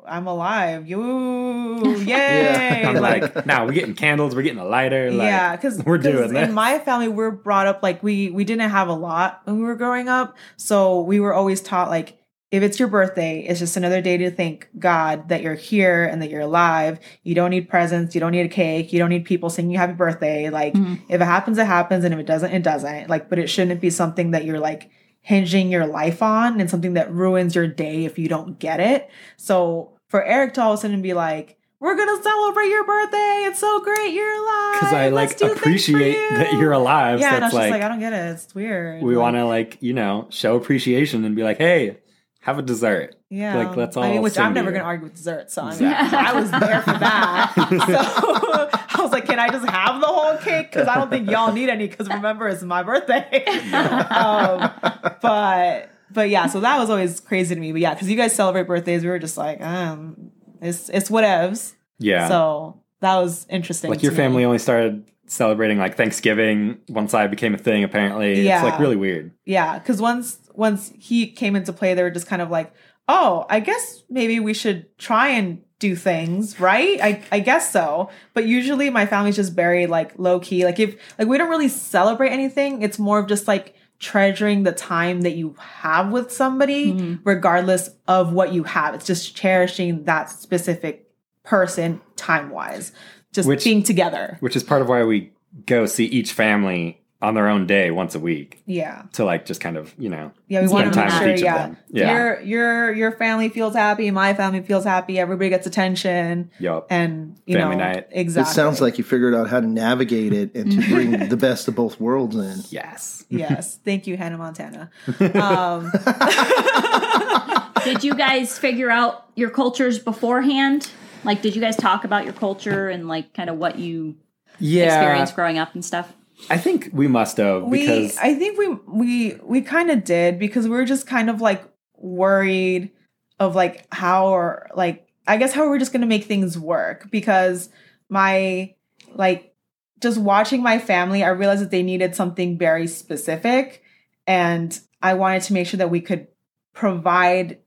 I'm alive. You, yay! I'm like, like, "Now we're getting candles. We're getting a lighter. Like, yeah, because we're doing this." In my family, we're brought up like we we didn't have a lot when we were growing up, so we were always taught like if it's your birthday, it's just another day to thank God that you're here and that you're alive. You don't need presents. You don't need a cake. You don't need people singing you happy birthday. Like mm-hmm. if it happens, it happens, and if it doesn't, it doesn't. Like, but it shouldn't be something that you're like hinging your life on and something that ruins your day if you don't get it. So for Eric to all of a sudden be like, we're gonna celebrate your birthday. It's so great you're alive. because I like do things for appreciate that you." you're alive. Yeah, so and I was like, like, I don't get it. It's weird. we Like, want to like you know show appreciation and be like, "Hey, have a dessert." yeah, like, let's I all mean, which I'm never you. gonna argue with dessert. So I, mean, I was there for that. so I was like, can I just have the whole cake? Because I don't think y'all need any. Because remember, it's my birthday. um, but but yeah, so that was always crazy to me. But yeah, because you guys celebrate birthdays, we were just like, um, it's it's whatevs. Yeah, So that was interesting. like to your me. family only started celebrating like Thanksgiving once I became a thing. Apparently, Yeah. it's like really weird. Yeah, because once once he came into play, they were just kind of like, oh, I guess maybe we should try and do things, right? I I guess so. But usually my family's just very like low key. Like if like we don't really celebrate anything, it's more of just like treasuring the time that you have with somebody, mm-hmm. regardless of what you have. It's just cherishing that specific person time wise. Just Which- being together. Which is part of why we go see each family on their own day once a week Yeah. to like just kind of you know Yeah, we Spend want to time make with sure. each of Yeah. them. Yeah. your your your family feels happy. My family feels happy. Everybody gets attention, yup. and you Family know night. It sounds like you figured out how to navigate it and to bring the best of both worlds in. yes. yes. Thank you, Hannah Montana. Um, Did you guys figure out your cultures beforehand? Like, did you guys talk about your culture and like kind of what you Yeah, experienced growing up and stuff? I think we must have we, because I think we we we kind of did because we were just kind of like worried of like how or like I guess how we're just gonna make things work because my like just watching my family, I realized that they needed something very specific, and I wanted to make sure that we could provide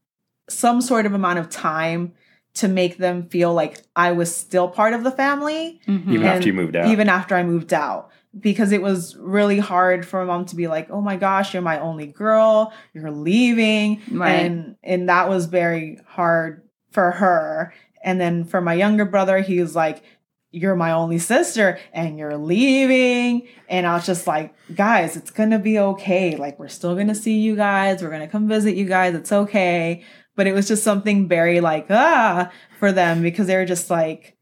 some sort of amount of time to make them feel like I was still part of the family mm-hmm. even after you moved out, even after I moved out because it was really hard for my mom to be like, "Oh my gosh, you're my only girl. You're leaving." Right. And and that was very hard for her. And then for my younger brother, he was like, "You're my only sister and you're leaving." And I was just like, "Guys, it's going to be okay. Like we're still going to see you guys. We're going to come visit you guys. It's okay." But it was just something very like ah for them because they were just like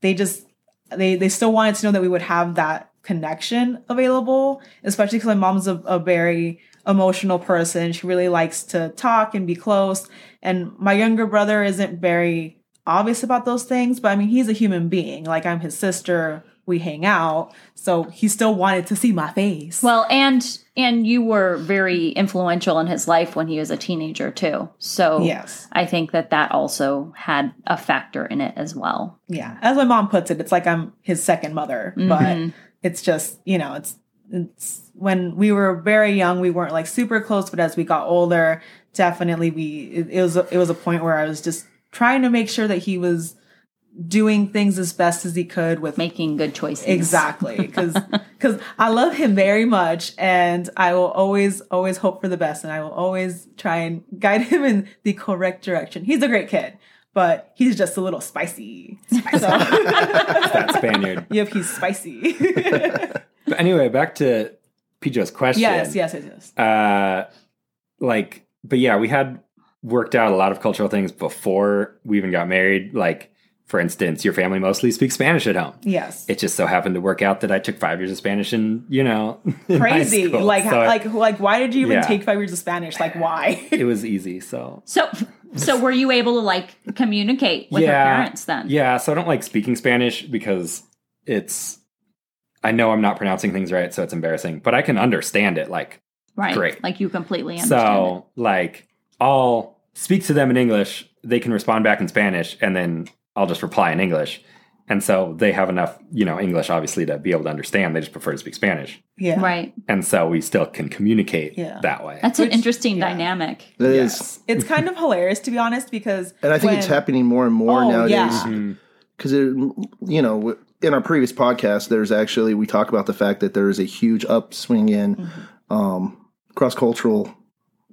they just they they still wanted to know that we would have that connection available, especially because my mom's a, a very emotional person. She really likes to talk and be close. And my younger brother isn't very obvious about those things, but I mean, he's a human being. Like I'm his sister. We hang out. So he still wanted to see my face. Well, and and you were very influential in his life when he was a teenager too. So Yes. I think that that also had a factor in it as well. yeah. As my mom puts it, it's like I'm his second mother, but mm-hmm. it's just, you know, it's it's when we were very young, we weren't like super close, but as we got older, definitely we it, it was it was a point where I was just trying to make sure that he was doing things as best as he could with Making good choices. Exactly, because because I love him very much, and I will always always hope for the best, and I will always try and guide him in the correct direction. He's a great kid, but he's just a little spicy. So, that Spaniard. yep, he's spicy. But anyway, back to Pijo's question. yes, yes, yes, yes. Uh, like, but yeah, we had worked out a lot of cultural things before we even got married. Like, for instance, your family mostly speaks Spanish at home. Yes. It just so happened to work out that I took five years of Spanish and, you know, Crazy. Like, So like, like, why did you even Yeah. take five years of Spanish? Like, why? it was easy. So, So so were you able to like communicate with your parents then? Yeah, so I don't like speaking Spanish because it's I know I'm not pronouncing things right, so it's embarrassing, but I can understand it like Right. Great. Like you completely understand. so like I'll speak to them in English, they can respond back in Spanish and then I'll just reply in English. And so they have enough, you know, English obviously to be able to understand. They just prefer to speak Spanish. Yeah. Right. And so we still can communicate Yeah. that way. That's an interesting yeah. dynamic. That is, Yes. It's kind of hilarious to be honest, because and I think it's happening more and more Oh, nowadays. yeah. Mhm. because you know in our previous podcast there's actually we talk about the fact that there is a huge upswing in Mm-hmm. um, cross-cultural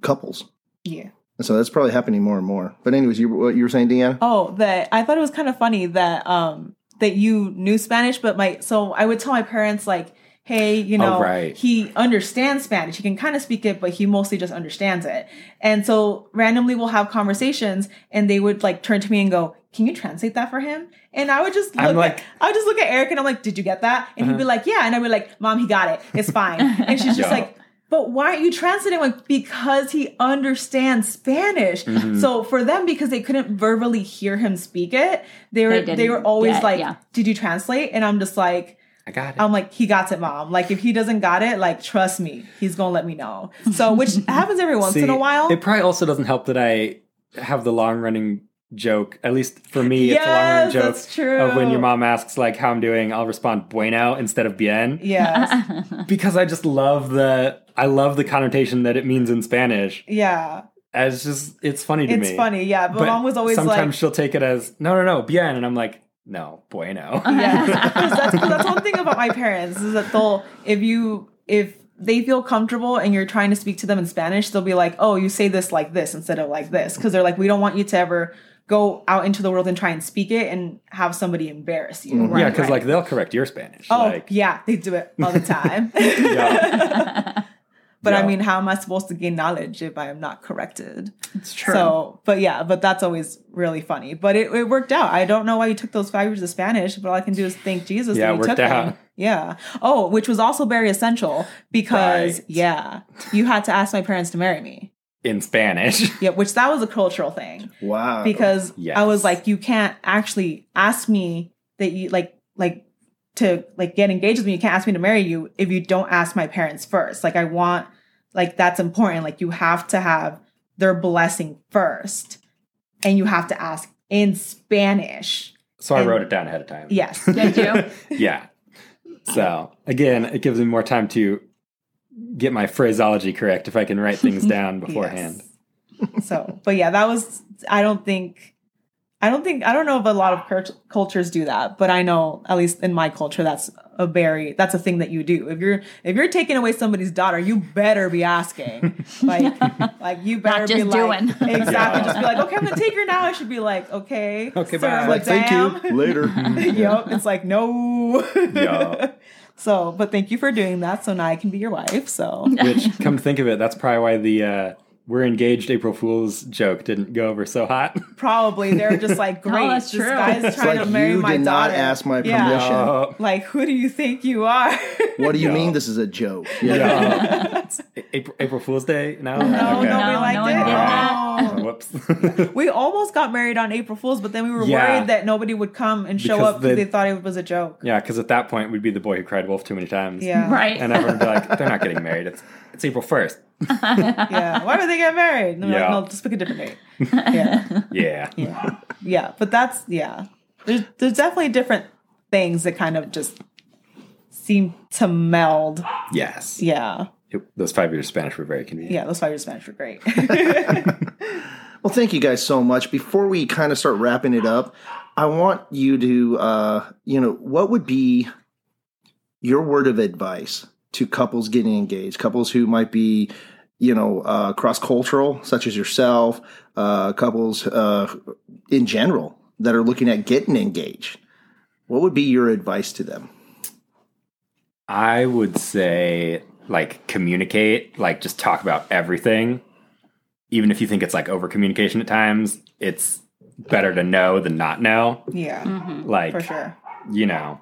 couples Yeah. And so that's probably happening more and more but anyways you what you were saying deanna Oh, that I thought it was kind of funny that um that you knew Spanish, but my so I would tell my parents like, hey, you know, right. he understands Spanish. He can kind of speak it, but he mostly just understands it. And so randomly we'll have conversations and they would like turn to me and go, Can you translate that for him? And I would just look I'm like- at I would just look at Eric and I'm like, Did you get that? And he'd be like, Yeah. And I'd be like, Mom, he got it. It's fine. And she's just Yeah. like, but why aren't you translating? Like, because he understands Spanish. Mm-hmm. So for them, because they couldn't verbally hear him speak it, they were They they, were always get- like, yeah. "Did you translate?" And I'm just like, I got it. I'm like, he got it, mom. Like, if he doesn't got it, like, trust me, he's gonna let me know. So, which happens every once in a while. It probably also doesn't help that I have the long running joke. At least for me, it's a long running joke that's true. of when your mom asks like how I'm doing, I'll respond bueno instead of bien yes, because I just love the I love the connotation that it means in Spanish. yeah, It's just it's funny to it's me. It's funny. Yeah, but, mom was always sometimes like, she'll take it as no no no bien and I'm like no bueno. Yeah, 'Cause that's, 'cause that's one thing about my parents is that they'll if you if they feel comfortable and you're trying to speak to them in Spanish, they'll be like, "Oh, you say this like this instead of like this," because they're like, "We don't want you to ever go out into the world and try and speak it and have somebody embarrass you." Mm-hmm. yeah, because like they'll correct your Spanish. oh like, yeah, they do it all the time. yeah, but I mean, how am I supposed to gain knowledge if I am not corrected? It's true. So, but yeah, but that's always really funny. But it, it worked out. I don't know why you took those five years of Spanish, but all I can do is thank Jesus Yeah, that you worked took them. out. Yeah. Oh, which was also very essential because Right. yeah, you had to ask my parents to marry me. in Spanish. Yeah, which that was a cultural thing wow because Yes. I was like, you can't actually ask me that you like like to like get engaged with me. You can't ask me to marry you if you don't ask my parents first. Like I want like that's important. Like you have to have their blessing first, and you have to ask in Spanish. So I wrote it down ahead of time. Yes. Did you? Yeah. So again, it gives me more time to get my phraseology correct if I can write things down beforehand. Yes. So, but yeah, that was. I don't think. I don't think I don't know if a lot of cultures do that, but I know at least in my culture that's a very that's a thing that you do. If you're if you're taking away somebody's daughter, you better be asking. Like like you better just be like doing. exactly Yeah. just be like, "Okay, I'm going to take her now." I should be like, "Okay." Okay, sir, bye. like thank you later yep, it's like no. Yeah. So, but thank you for doing that. So now I can be your wife. So Which, come to think of it, that's probably why the uh, we're engaged April Fool's joke didn't go over so hot. Probably they're just like, great, that's this true. guy's It's trying like to marry you my did not daughter. ask my Yeah. permission. Uh, Like, who do you think you are? What do you Yeah. mean this is a joke? Yeah. yeah. April, April Fool's Day? No? no, Okay. nobody No, liked no it. Oh. Whoops. We almost got married on April Fools, but then we were Yeah. worried that nobody would come and show Because up because they- they thought it was a joke. yeah, because at that point we'd be the boy who cried wolf too many times. Yeah. Right. And everyone would be like, they're not getting married. It's it's April 1st. Yeah. Why would they get married? And they're Yeah. like, no, just pick a different date. Yeah. Yeah. Yeah. Yeah. But that's, yeah. There's, there's definitely different things that kind of just seem to meld. Yes. Yeah. It- those five years of Spanish were very convenient. Yeah. Those five years of Spanish were great. Well, thank you guys so much. Before we kind of start wrapping it up, I want you to, uh, you know, what would be your word of advice to couples getting engaged, couples who might be, you know, uh, cross cultural, such as yourself, uh, couples uh, in general that are looking at getting engaged? What would be your advice to them? I would say like communicate, like just talk about everything. Even if you think it's like over communication at times, it's better to know than not know. yeah. Like For sure. you know,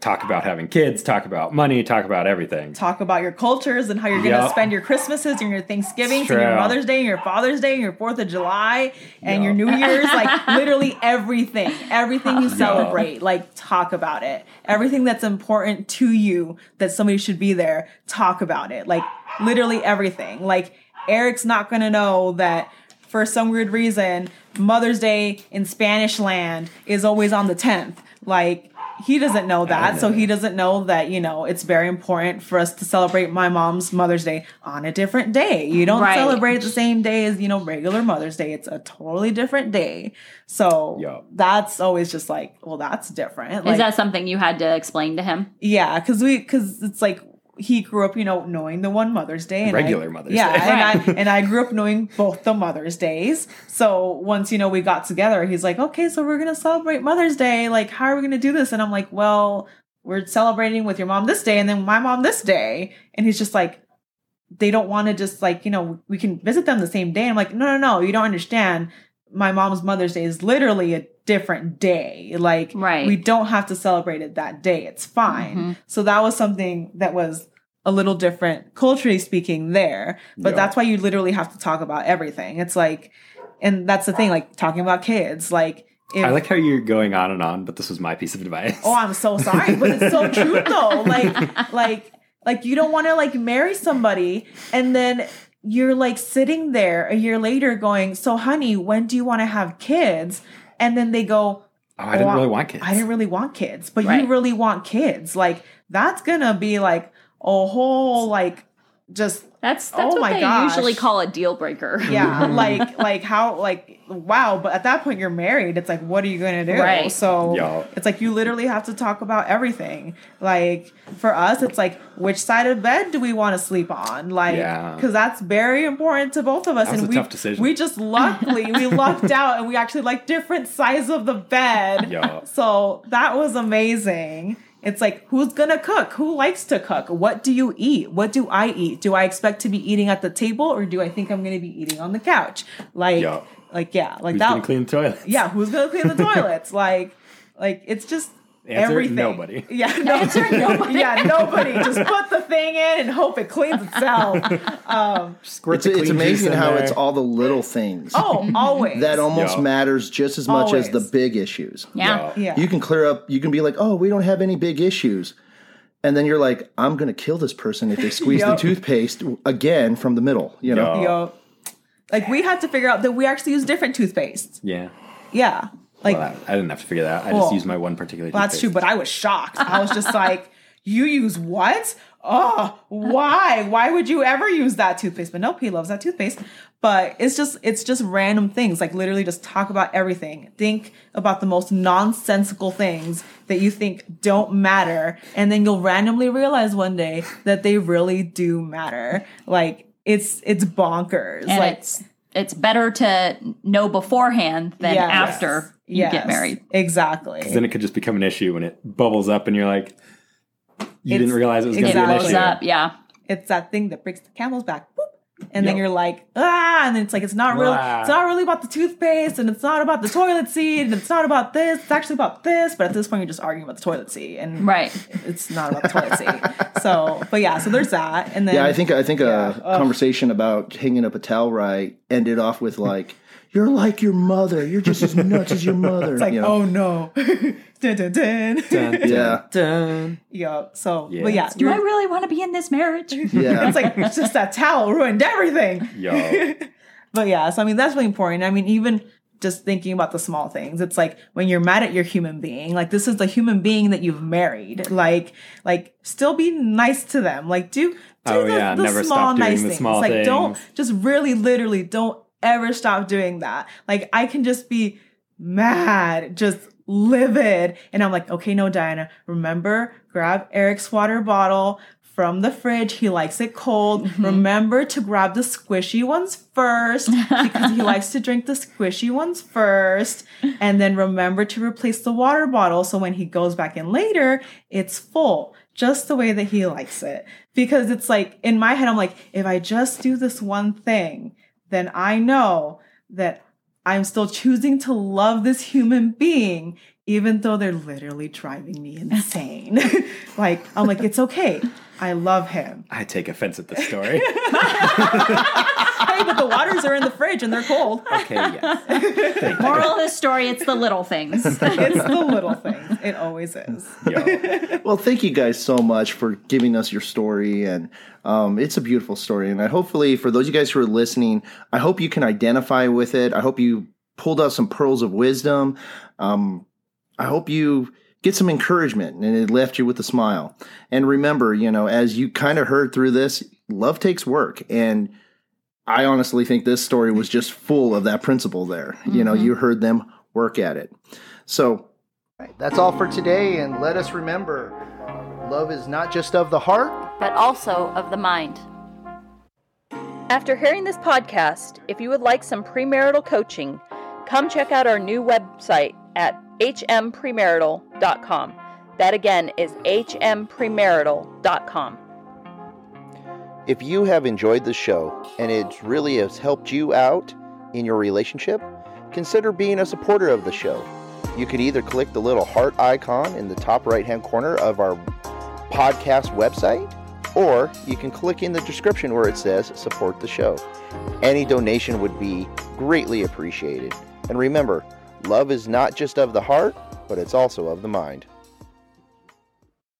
talk about having kids, talk about money, talk about everything. talk about your cultures and how you're going to spend your Christmases and your Thanksgivings and your Mother's Day and your Father's Day and your Fourth of July and your New Year's. Like literally everything, everything you celebrate, like talk about it. Everything that's important to you that somebody should be there, talk about it. Like literally everything. Like Eric's not going to know that for some weird reason, Mother's Day in Spanish land is always on the 10th. Like, he doesn't know that. So he doesn't know that, you know, it's very important for us to celebrate my mom's Mother's Day on a different day. You don't Right. celebrate the same day as, you know, regular Mother's Day. It's a totally different day. So Yup. that's always just like, well, that's different. Like, Is that something you had to explain to him? yeah, because we because it's like he grew up, you know, knowing the one Mother's Day and Regular I, Mother's yeah, Day. and I and I grew up knowing both the Mother's Days. So once you know we got together, he's like, okay, so we're gonna celebrate Mother's Day. Like, how are we gonna do this? And I'm like, well, we're celebrating with your mom this day, and then my mom this day. And he's just like, they don't want to just like you know we can visit them the same day. I'm like, no, no, no, you don't understand. My mom's Mother's Day is literally a different day. Like, Right. we don't have to celebrate it that day. It's fine. Mhm. So that was something that was a little different culturally speaking there. But Yeah. that's why you literally have to talk about everything. It's like, and that's the thing, like talking about kids. Like, if, I like how you're going on and on, but this was my piece of advice. oh, I'm so sorry, but it's so true though. Like, like, like you don't want to like marry somebody and then you're like sitting there a year later going, so honey, when do you want to have kids? And then they go, oh, I didn't "Oh, really want kids. I didn't really want kids, but Right. you really want kids. Like that's gonna be like a whole like just That's that's Oh what my they gosh. usually call a deal breaker. yeah, mm-hmm. like like how like wow, but at that point you're married. It's like what are you gonna do? Right. So Yeah. it's like you literally have to talk about everything. Like for us, it's like which side of bed do we want to sleep on? Like Yeah. because that's very important to both of us. That and a we tough decision. we just luckily we lucked out and we actually like different size of the bed. Yeah. So that was amazing. It's like, who's gonna cook? Who likes to cook? What do you eat? What do I eat? Do I expect to be eating at the table or do I think I'm gonna be eating on the couch? Like, Yeah. like yeah, like Who's that. gonna clean the toilet? yeah, who's gonna clean the toilets? Like, like it's just Answer, everything. nobody. Yeah, no, nobody. yeah, nobody. Just put the thing in and hope it cleans itself. Um, Squirt It's, it's amazing how there. it's all the little things oh, always. that almost Yeah. matters just as much as the big issues. Yeah. Yeah. yeah. You can clear up, you can be like, oh, we don't have any big issues. And then you're like, I'm going to kill this person if they squeeze the toothpaste again from the middle, you know? Yeah. Yo, like we had to figure out that we actually use different toothpaste. Yeah. Yeah, like Well, I, I didn't have to figure that out. I Well, just used my one particular. Well, that's true, but I was shocked. I was just like, you use what? Oh, why? Why would you ever use that toothpaste? But nope, he loves that toothpaste. But it's just it's just random things. Like literally just talk about everything. Think about the most nonsensical things that you think don't matter. And then you'll randomly realize one day that they really do matter. Like it's it's bonkers. And like it's it's better to know beforehand than Yes. after you yes, get married. Exactly. then it could just become an issue when it bubbles up and you're like, you It's- didn't realize it was going It to be an Exactly. blows issue. up, yeah. It's that thing that breaks the camel's back. Boop. and then Yep. you're like ah and then it's like it's not really Ah. it's not really about the toothpaste and it's not about the toilet seat and it's not about this it's actually about this but at this point you're just arguing about the toilet seat and Right. it's not about the toilet seat so but yeah so there's that and then Yeah, I think I think Yeah. a Ugh. conversation about hanging up a towel right ended off with like, "You're like your mother. You're just as nuts as your mother." it's like you know? oh no dun, dun, dun. Dun, Yeah. dun. yeah so Yeah. but yeah Do I you're- really want to be in this marriage? yeah. it's like it's just that towel ruined everything Yeah. But yeah, so I mean that's really important. I mean, even just thinking about the small things, it's like when you're mad at your human being, like this is the human being that you've married. Like, like still be nice to them. Like do do Oh, the, yeah, the never small stop doing nice the things. small like don't just really literally don't ever stop doing that. Like I can just be mad, just livid, and I'm like, okay, no, Deanna, remember, grab Eric's water bottle. From the fridge, he likes it cold. Mm-hmm. Remember to grab the squishy ones first because he likes to drink the squishy ones first. And then remember to replace the water bottle so when he goes back in later, it's full, just the way that he likes it. Because it's like, in my head, I'm like, if I just do this one thing, then I know that I'm still choosing to love this human being, even though they're literally driving me insane. like, I'm like, it's okay. I love him. I take offense at this story. Hey, but the waters are in the fridge and they're cold. okay, yes. Moral of the story: It's the little things. It's the little things. It always is. Yo. Well, thank you guys so much for giving us your story, and um, it's a beautiful story. And I hopefully, for those of you guys who are listening, I hope you can identify with it. I hope you pulled out some pearls of wisdom. Um, I hope you get some encouragement, and it left you with a smile. And remember, you know, as you kind of heard through this, love takes work, and I honestly think this story was just full of that principle. There, you know, you mm-hmm. heard them work at it. So that's all for today, and let us remember love is not just of the heart. but also of the mind. After hearing this podcast, if you would like some premarital coaching, come check out our new website at hmpremarital.com. That again is hmpremarital.com. If you have enjoyed the show and it really has helped you out in your relationship, consider being a supporter of the show. You can either click the little heart icon in the top right hand corner of our podcast website, or you can click in the description where it says support the show. Any donation would be greatly appreciated. And remember, love is not just of the heart, but it's also of the mind.